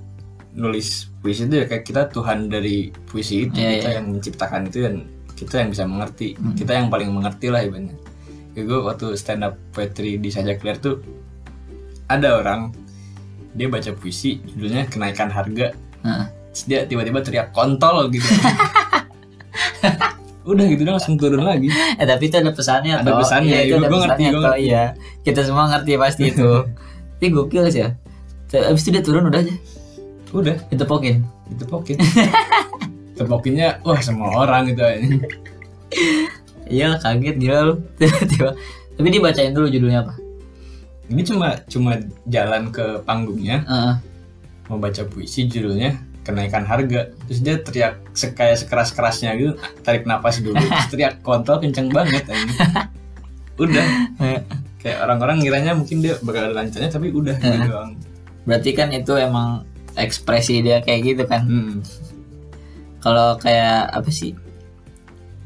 nulis puisi itu ya kayak kita Tuhan dari puisi itu Iya, kita iya. yang menciptakan itu dan kita yang bisa mengerti kita yang paling mengerti lah ibaratnya ya gue waktu stand up poetry di Sajak Clear tuh ada orang dia baca puisi judulnya kenaikan harga Heeh. Terus dia tiba-tiba teriak kontol gitu <laughs> udah gitu dia langsung turun lagi. <laughs> Eh tapi itu ada pesannya Ada toh. pesannya, iya, itu ada ngerti, pesannya gua toh, ngerti. iya kita semua ngerti pasti itu. <laughs> Tapi gokil sih ya. Abis itu dia turun udah aja. Udah. Ditepokin. Ditepokin. <laughs> Tepokinnya wah semua orang gitu aja iya kaget gila lu. Tiba-tiba. Tapi dia bacain dulu judulnya apa? Ini cuma cuma jalan ke panggungnya. Heeh. mau baca puisi judulnya kenaikan harga. Terus dia teriak se- kayak sekeras kerasnya gitu tarik napas dulu. Terus teriak kontol kenceng banget anjing. udah. Kayak orang-orang ngiranya mungkin dia bakal ada lancarnya tapi udah gitu doang. Berarti kan itu emang ekspresi dia kayak gitu kan? Hmm. kalau kayak apa sih?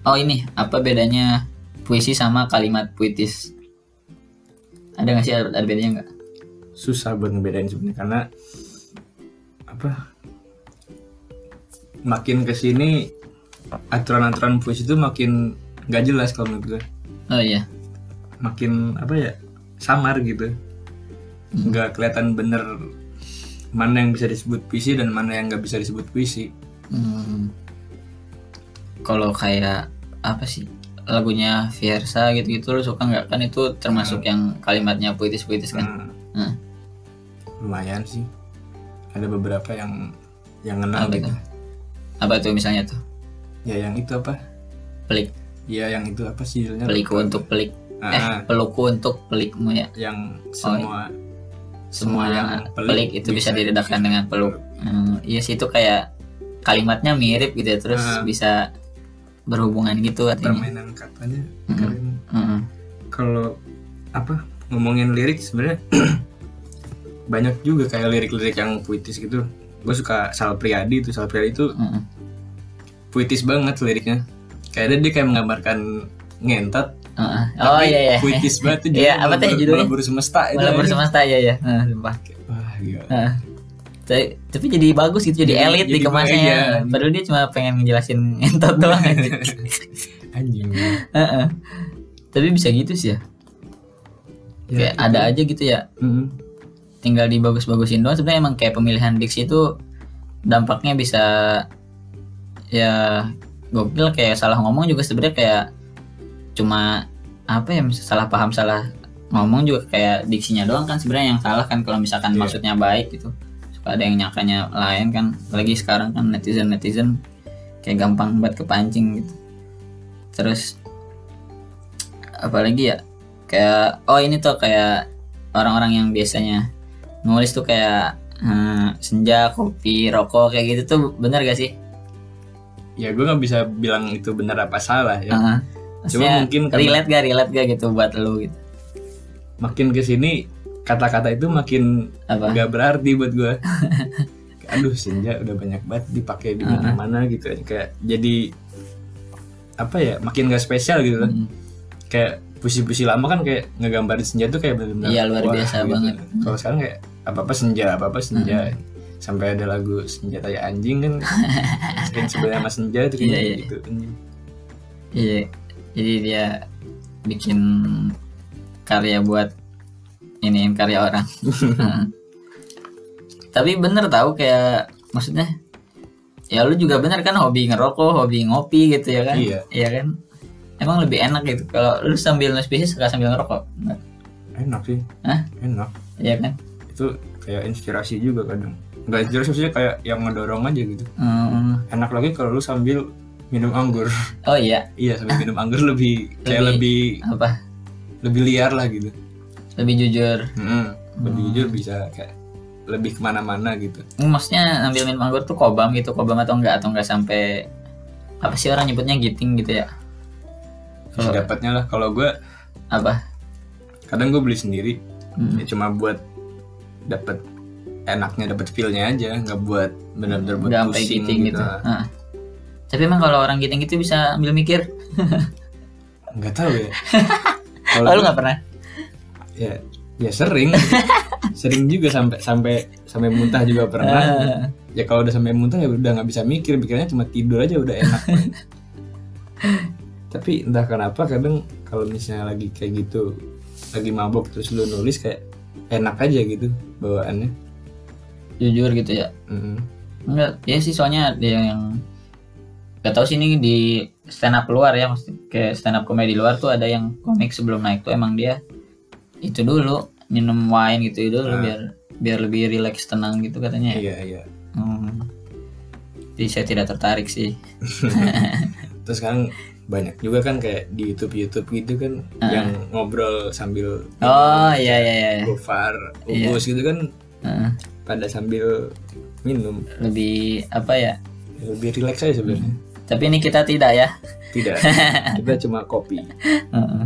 Oh ini. Apa bedanya puisi sama kalimat puitis? Ada nggak sih? Ada, ada bedanya nggak? Susah buat ngebedain sebenarnya karena apa makin ke sini aturan-aturan puisi itu makin nggak jelas kalau menurut gue oh iya. Makin apa ya samar gitu. Nggak kelihatan bener mana yang bisa disebut puisi dan mana yang nggak bisa disebut puisi. Hmm. Kalau kayak apa sih lagunya Fiersa gitu-gitu lu suka nggak? Kan itu termasuk yang kalimatnya puitis-puitis kan? Nah, Hmm. lumayan sih. Ada beberapa yang yang kenal gitu. itu? Apa tuh misalnya tuh? Ya yang itu apa? Pelik. Ya yang itu apa sih judulnya? Peliku Lupa. untuk pelik. Ah, eh peluku untuk pelikmu ya. Yang semua semua yang pelik, itu bisa, diredakan dengan peluk. Hmm, iya sih itu kayak kalimatnya mirip gitu ya terus Ah. bisa berhubungan gitu artinya. permainan katanya keren. Heeh. kalau apa ngomongin lirik sebenarnya <clears throat> banyak juga kayak lirik-lirik yang puitis gitu gue suka Sal Priadi tuh Sal Priadi itu Heeh. puitis banget liriknya kayak dia, dia kayak menggambarkan ngentot Heeh. Oh tapi iya iya. puitis banget tuh <laughs> Iya, apa teh judulnya? Melebur semesta itu Malah aja. bersemesta ya ya. Nah, sumpah. wah gila Heeh. Tapi, tapi jadi bagus gitu, jadi, Jadi- elit jadi dikemasnya. iya. Padahal dia cuma pengen ngejelasin entot <laughs> doang. anjing Heeh. Tapi bisa gitu sih ya. Kayak ada aja gitu ya. Mm. Tinggal dibagus-bagusin doang. Sebenarnya emang kayak pemilihan diksi itu dampaknya bisa ya gokil kayak salah ngomong juga sebenarnya kayak cuma apa ya salah paham salah ngomong juga kayak diksinya doang kan sebenarnya yang salah kan kalau misalkan Iya. maksudnya baik gitu suka ada yang nyakanya lain kan lagi sekarang kan netizen netizen kayak gampang buat kepancing gitu terus apalagi ya kayak oh ini tuh kayak orang-orang yang biasanya nulis tuh kayak eh, senja kopi rokok kayak gitu tuh bener gak sih? Ya gue nggak bisa bilang itu benar apa salah ya. Heeh. Cuma mungkin relate gak relate gak gitu buat lu gitu? Makin ke sini kata-kata itu makin apa? nggak berarti buat gue <laughs> aduh senja udah banyak banget dipakai di mana-mana gitu. Kan kayak jadi apa ya makin gak spesial gitu loh Hmm. kayak puisi-puisi lama kan kayak ngegambarin senja tuh kayak benar-benar Iya, luar wah, biasa banget. kalau sekarang kayak apa apa senja apa apa senja sampai ada lagu senjata ya anjing kan <laughs> sering sebenarnya sama senja itu kayak Iya, iya. gitu anjing. Iya, jadi dia bikin karya buat iniin karya orang. <laughs> Tapi bener tahu kayak maksudnya ya lu juga bener kan hobi ngerokok, hobi ngopi gitu ya kan? Iya. Iya kan? Emang lebih enak gitu kalau lu sambil nulis puisi suka sambil ngerokok. Enak sih Hah? enak Iya kan? Itu kayak inspirasi juga kadang nggak inspirasi maksudnya kayak yang ngedorong aja gitu Hmm. enak lagi kalau lu sambil minum anggur Oh iya, iya sambil minum anggur lebih kayak Lebih- lebih apa? lebih liar lah gitu Lebih jujur. Mm, lebih jujur bisa kayak lebih ke mana-mana gitu Hmm, Maksudnya ambil minum anggur tuh kobam gitu, kobam atau enggak atau enggak sampai apa sih orang nyebutnya giting gitu ya? Kalau- dapatnya lah kalau gue Apa? kadang gue beli sendiri Hmm. ya cuma buat dapat enaknya dapat feelnya aja nggak buat benar-benar buat Nggak sampai pusing giting gitu. Heeh. Tapi emang kalau orang giting itu bisa ambil mikir. nggak tahu ya <laughs> Oh, lu nggak pernah? ya ya sering <laughs> sering juga sampai sampai sampai muntah juga pernah Ah. ya kalau udah sampai muntah ya udah nggak bisa mikir pikirnya cuma tidur aja udah enak <laughs> tapi entah kenapa kadang kalau misalnya lagi kayak gitu lagi mabok terus lu nulis kayak enak aja gitu bawaannya Jujur gitu ya. Mm. Enggak, ya sih soalnya ada yang Gak tau sih ini di stand up luar ya, maksudnya kayak stand up komedi luar tuh ada yang komik sebelum naik tuh emang dia itu dulu minum wine gitu dulu Ah. biar biar lebih rileks tenang gitu katanya. ya. iya iya Hmm. Jadi saya tidak tertarik sih. <laughs> terus sekarang banyak juga kan kayak di YouTube YouTube gitu kan yang ngobrol sambil Oh iya iya iya. Gofar, Iya. Ugus gitu kan Heeh. pada sambil minum lebih apa ya? lebih rileks aja sebenarnya Tapi ini kita tidak ya. tidak <laughs> kita cuma kopi Heeh.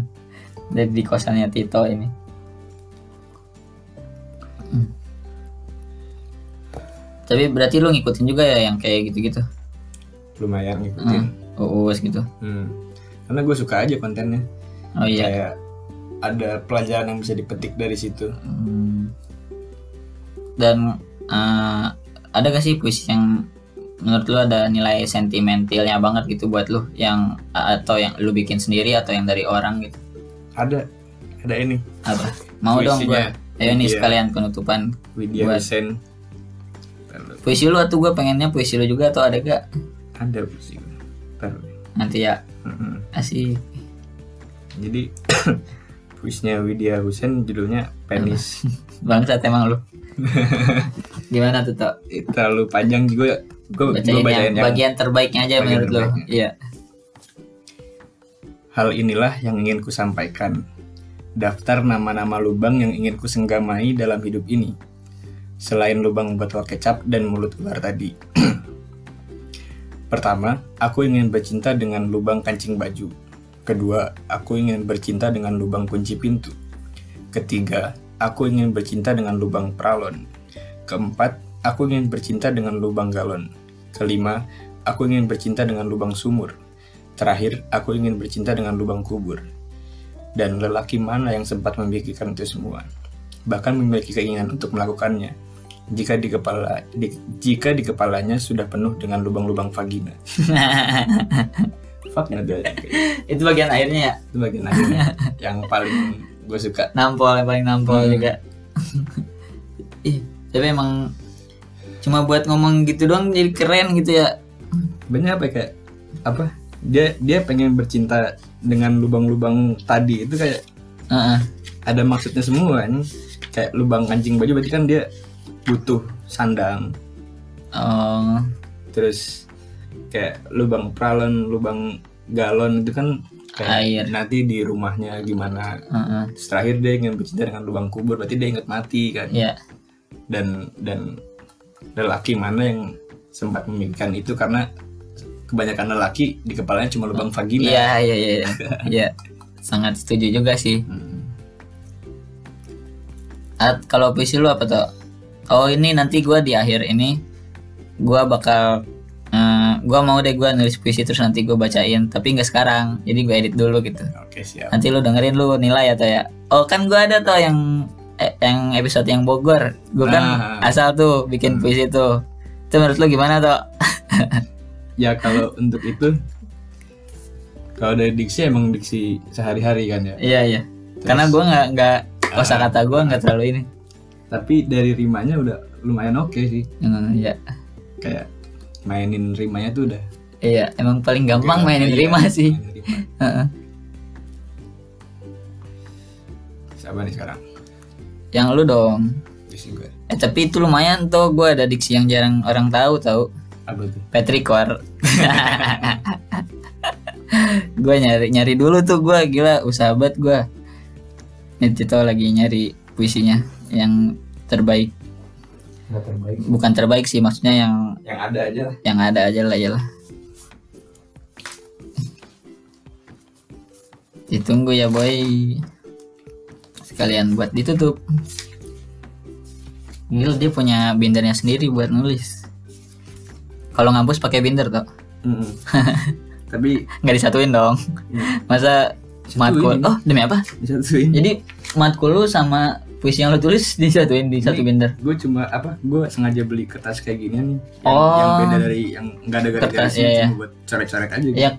Dari di kosannya Tito ini. Hmm. Tapi berarti lu ngikutin juga ya yang kayak gitu-gitu. lumayan ngikutin Uus gitu. Hmm. karena gue suka aja kontennya Oh iya. kayak ada pelajaran yang bisa dipetik dari situ Hmm. Dan eh, ada gak sih puisi yang menurut lu ada nilai sentimentalnya banget gitu buat lu yang atau yang lu bikin sendiri atau yang dari orang gitu? ada ada ini Apa? Mau dong gua. Puisinya. Ayo nih sekalian penutupan. Widya Buat- Hussein Puisi lu atau gue pengennya puisi lu juga atau ada gak? ada puisi gue. Nanti ya Mm-mm. asik. jadi <coughs> puisinya Widya Hussein judulnya penis <laughs> Bangsat emang lu. <laughs> Gimana tuh Tok? terlalu panjang juga gue Bacain, bacain yang yang bagian terbaiknya aja bagian menurut lu. terbaiknya. Iya. Hal inilah yang ingin ku sampaikan. Daftar nama-nama lubang yang ingin ku senggamai dalam hidup ini. Selain lubang botol kecap dan mulut ular tadi. <clears throat> Pertama, aku ingin bercinta dengan lubang kancing baju. Kedua, aku ingin bercinta dengan lubang kunci pintu. Ketiga, aku ingin bercinta dengan lubang pralon. Keempat, aku ingin bercinta dengan lubang galon. Kelima, aku ingin bercinta dengan lubang sumur. Terakhir, aku ingin bercinta dengan lubang kubur. Dan lelaki mana yang sempat memikirkan itu semua? Bahkan memiliki keinginan untuk melakukannya. Jika di kepala di- jika di kepalanya sudah penuh dengan lubang-lubang vagina. <laughs> Fuck nggak ada. Itu bagian akhirnya ya. Itu bagian akhirnya yang paling gue suka. Nampol yang paling nampol Hmm. juga. <laughs> Ih, tapi emang cuma buat ngomong gitu doang jadi keren gitu ya. Banyak apa ya, kayak apa? Dia dia pengen bercinta dengan lubang-lubang tadi itu kayak Heeh. ada maksudnya semua kan. Kayak lubang kancing baju berarti kan dia butuh sandang. Oh, terus kayak lubang pralon, lubang galon itu kan kayak Air. nanti di rumahnya gimana. heeh. Terus terakhir dia ingin bercinta dengan lubang kubur, berarti dia ingat mati kan. Iya. Dan dan lelaki mana yang sempat memikirkan itu karena kebanyakan lelaki di kepalanya cuma lubang vagina. Iya, iya, iya. iya. Iya. Sangat setuju juga sih. Hmm. At, kalau puisi lu apa tuh? Oh ini nanti gua di akhir ini gua bakal eh, gua mau deh gua nulis puisi terus nanti gua bacain tapi nggak sekarang jadi gua edit dulu gitu. Oke siap. nanti lu dengerin lu nilai atau ya? Oh kan gua ada tuh yang eh, yang episode yang Bogor. Gua kan Ah. asal tuh bikin puisi tuh. Itu menurut lu gimana tuh <laughs> Ya kalau untuk itu kalau dari diksi emang diksi sehari-hari kan ya. iya iya. Karena gua nggak nggak kosa kata gua nggak terlalu ini Tapi dari rimanya udah lumayan oke sih. Hmm, iya Kayak mainin rimanya tuh udah iya emang paling gampang mainin Iya, rima sih mainin rima. Siapa nih sekarang? yang lu dong Diksi gue. eh tapi itu lumayan tuh gua ada diksi yang jarang orang tahu tahu Apa tuh? Petrikor. <laughs> gue nyari nyari dulu tuh gue gila usaha banget gue. Nih Tito lagi nyari puisinya yang terbaik. Nggak terbaik. Bukan terbaik sih maksudnya yang Yang ada aja lah. yang ada aja lah ya lah. Ditunggu ya boy. Sekalian buat ditutup. Gila dia punya bindernya sendiri buat nulis. Kalau ngampus pakai binder tuh. Mm-mm. <laughs> Tapi nggak disatuin dong masa matkul oh demi apa disatuin. jadi matkul lu sama puisi yang lu tulis disatuin di satu binder gue cuma apa gue sengaja beli kertas kayak gini nih. Yang, Oh. yang beda dari yang nggak ada Kertas, iya. cuma buat coret-coret aja gitu. ya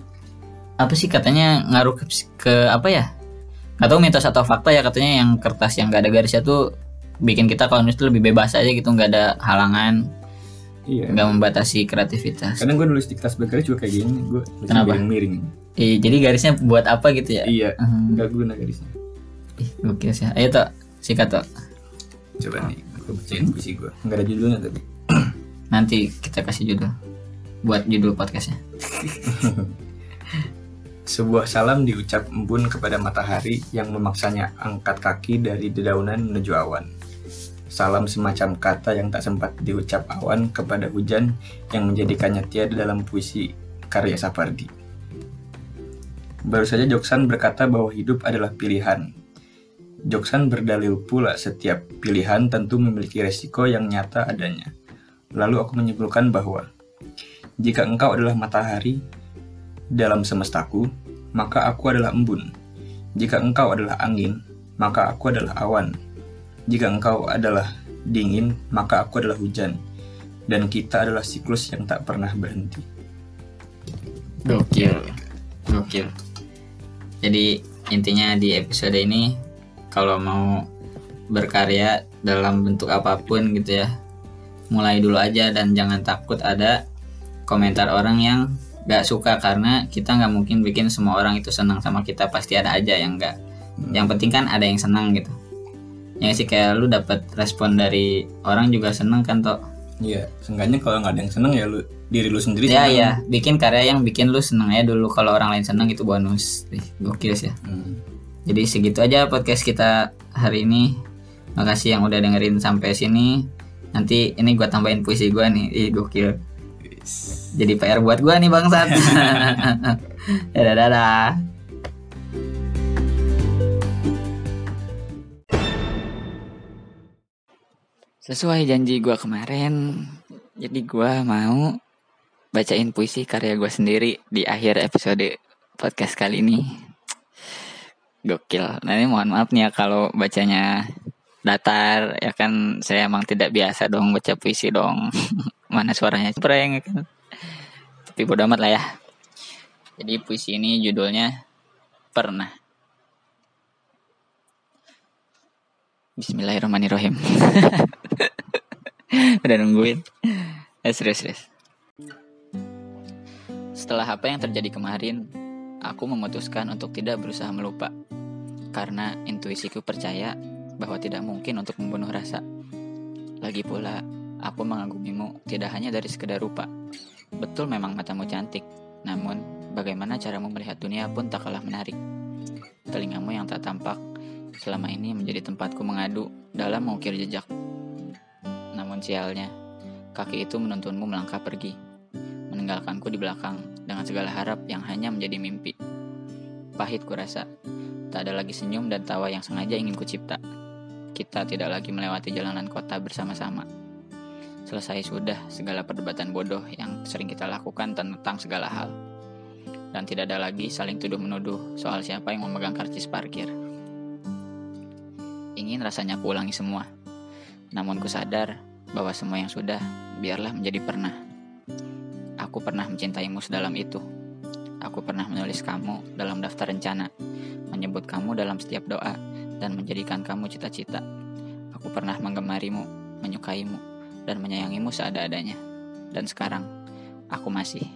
apa sih katanya ngaruh ke, ke apa ya? Nggak tahu mitos atau fakta ya katanya yang kertas yang nggak ada garisnya tuh bikin kita kalau nulis tuh lebih bebas aja gitu nggak ada halangan. Iya. Nggak membatasi kreativitas. Kadang gue nulis di kertas bergaris juga kayak gini gue Kenapa? miring. Iya, jadi garisnya buat apa gitu ya? Iya Hmm. nggak guna garisnya. Ih, gokil sih. Ayo tuh sikat tuh coba nih gue bacain puisi gue nggak ada judulnya tapi <clears throat> nanti kita kasih judul buat judul podcastnya. <laughs> Sebuah salam diucap embun kepada matahari yang memaksanya angkat kaki dari dedaunan menuju awan. Salam semacam kata yang tak sempat diucap awan kepada hujan yang menjadikannya tiada dalam puisi karya Sapardi. Baru saja Joksan berkata bahwa hidup adalah pilihan. Joksan berdalil pula setiap pilihan tentu memiliki resiko yang nyata adanya. Lalu aku menyimpulkan bahwa jika engkau adalah matahari dalam semestaku, maka aku adalah embun. Jika engkau adalah angin, maka aku adalah awan. Jika engkau adalah dingin, maka aku adalah hujan. Dan kita adalah siklus yang tak pernah berhenti. Gokil. Gokil. Jadi intinya di episode ini kalau mau berkarya dalam bentuk apa pun gitu ya. Mulai dulu aja dan jangan takut ada komentar orang yang gak suka karena kita nggak mungkin bikin semua orang itu senang sama kita pasti ada aja yang enggak. Yang penting kan ada yang senang gitu. Ya sih kayak lu dapat respon dari orang juga seneng kan toh. Iya, seenggaknya kalau nggak ada yang seneng ya lu diri lu sendiri Ya seneng. ya, bikin karya yang bikin lu seneng ya dulu kalau orang lain seneng itu bonus. Gokil sih ya. Hmm. Jadi segitu aja podcast kita hari ini. Makasih yang udah dengerin sampai sini. Nanti ini gua tambahin puisi gua nih. Ih, gokil. Jadi PR buat gua nih bangsat. <laughs> dadah dadah. Sesuai janji gua kemarin, jadi gua mau bacain puisi karya gua sendiri di akhir episode podcast kali ini. Gokil. Nah ini mohon maaf nih ya kalau bacanya datar ya kan saya emang tidak biasa dong baca puisi dong. <laughs> Mana suaranya spreng ya kan. Tapi bodo amat lah ya. Jadi puisi ini judulnya Pernah. Bismillahirrahmanirrahim. <laughs> Udah nungguin. Eh, serius, serius. Setelah apa yang terjadi kemarin, aku memutuskan untuk tidak berusaha melupa. Karena intuisiku percaya bahwa tidak mungkin untuk membunuh rasa. Lagi pula, aku mengagumimu tidak hanya dari sekedar rupa. Betul memang matamu cantik, namun bagaimana caramu melihat dunia pun tak kalah menarik. Telingamu yang tak tampak selama ini menjadi tempatku mengadu dalam mengukir jejak. Namun sialnya, kaki itu menuntunmu melangkah pergi, meninggalkanku di belakang dengan segala harap yang hanya menjadi mimpi. Pahit kurasa, tak ada lagi senyum dan tawa yang sengaja ingin kucipta. Kita tidak lagi melewati jalanan kota bersama-sama. Selesai sudah segala perdebatan bodoh yang sering kita lakukan tentang segala hal. Dan tidak ada lagi saling tuduh-menuduh soal siapa yang memegang karcis parkir. Ingin rasanya aku semua. Namun ku sadar bahwa semua yang sudah biarlah menjadi pernah. Aku pernah mencintaimu sedalam itu. Aku pernah menulis kamu dalam daftar rencana, menyebut kamu dalam setiap doa, dan menjadikan kamu cita-cita. Aku pernah menggemarimu, menyukaimu, dan menyayangimu seada-adanya. Dan sekarang, aku masih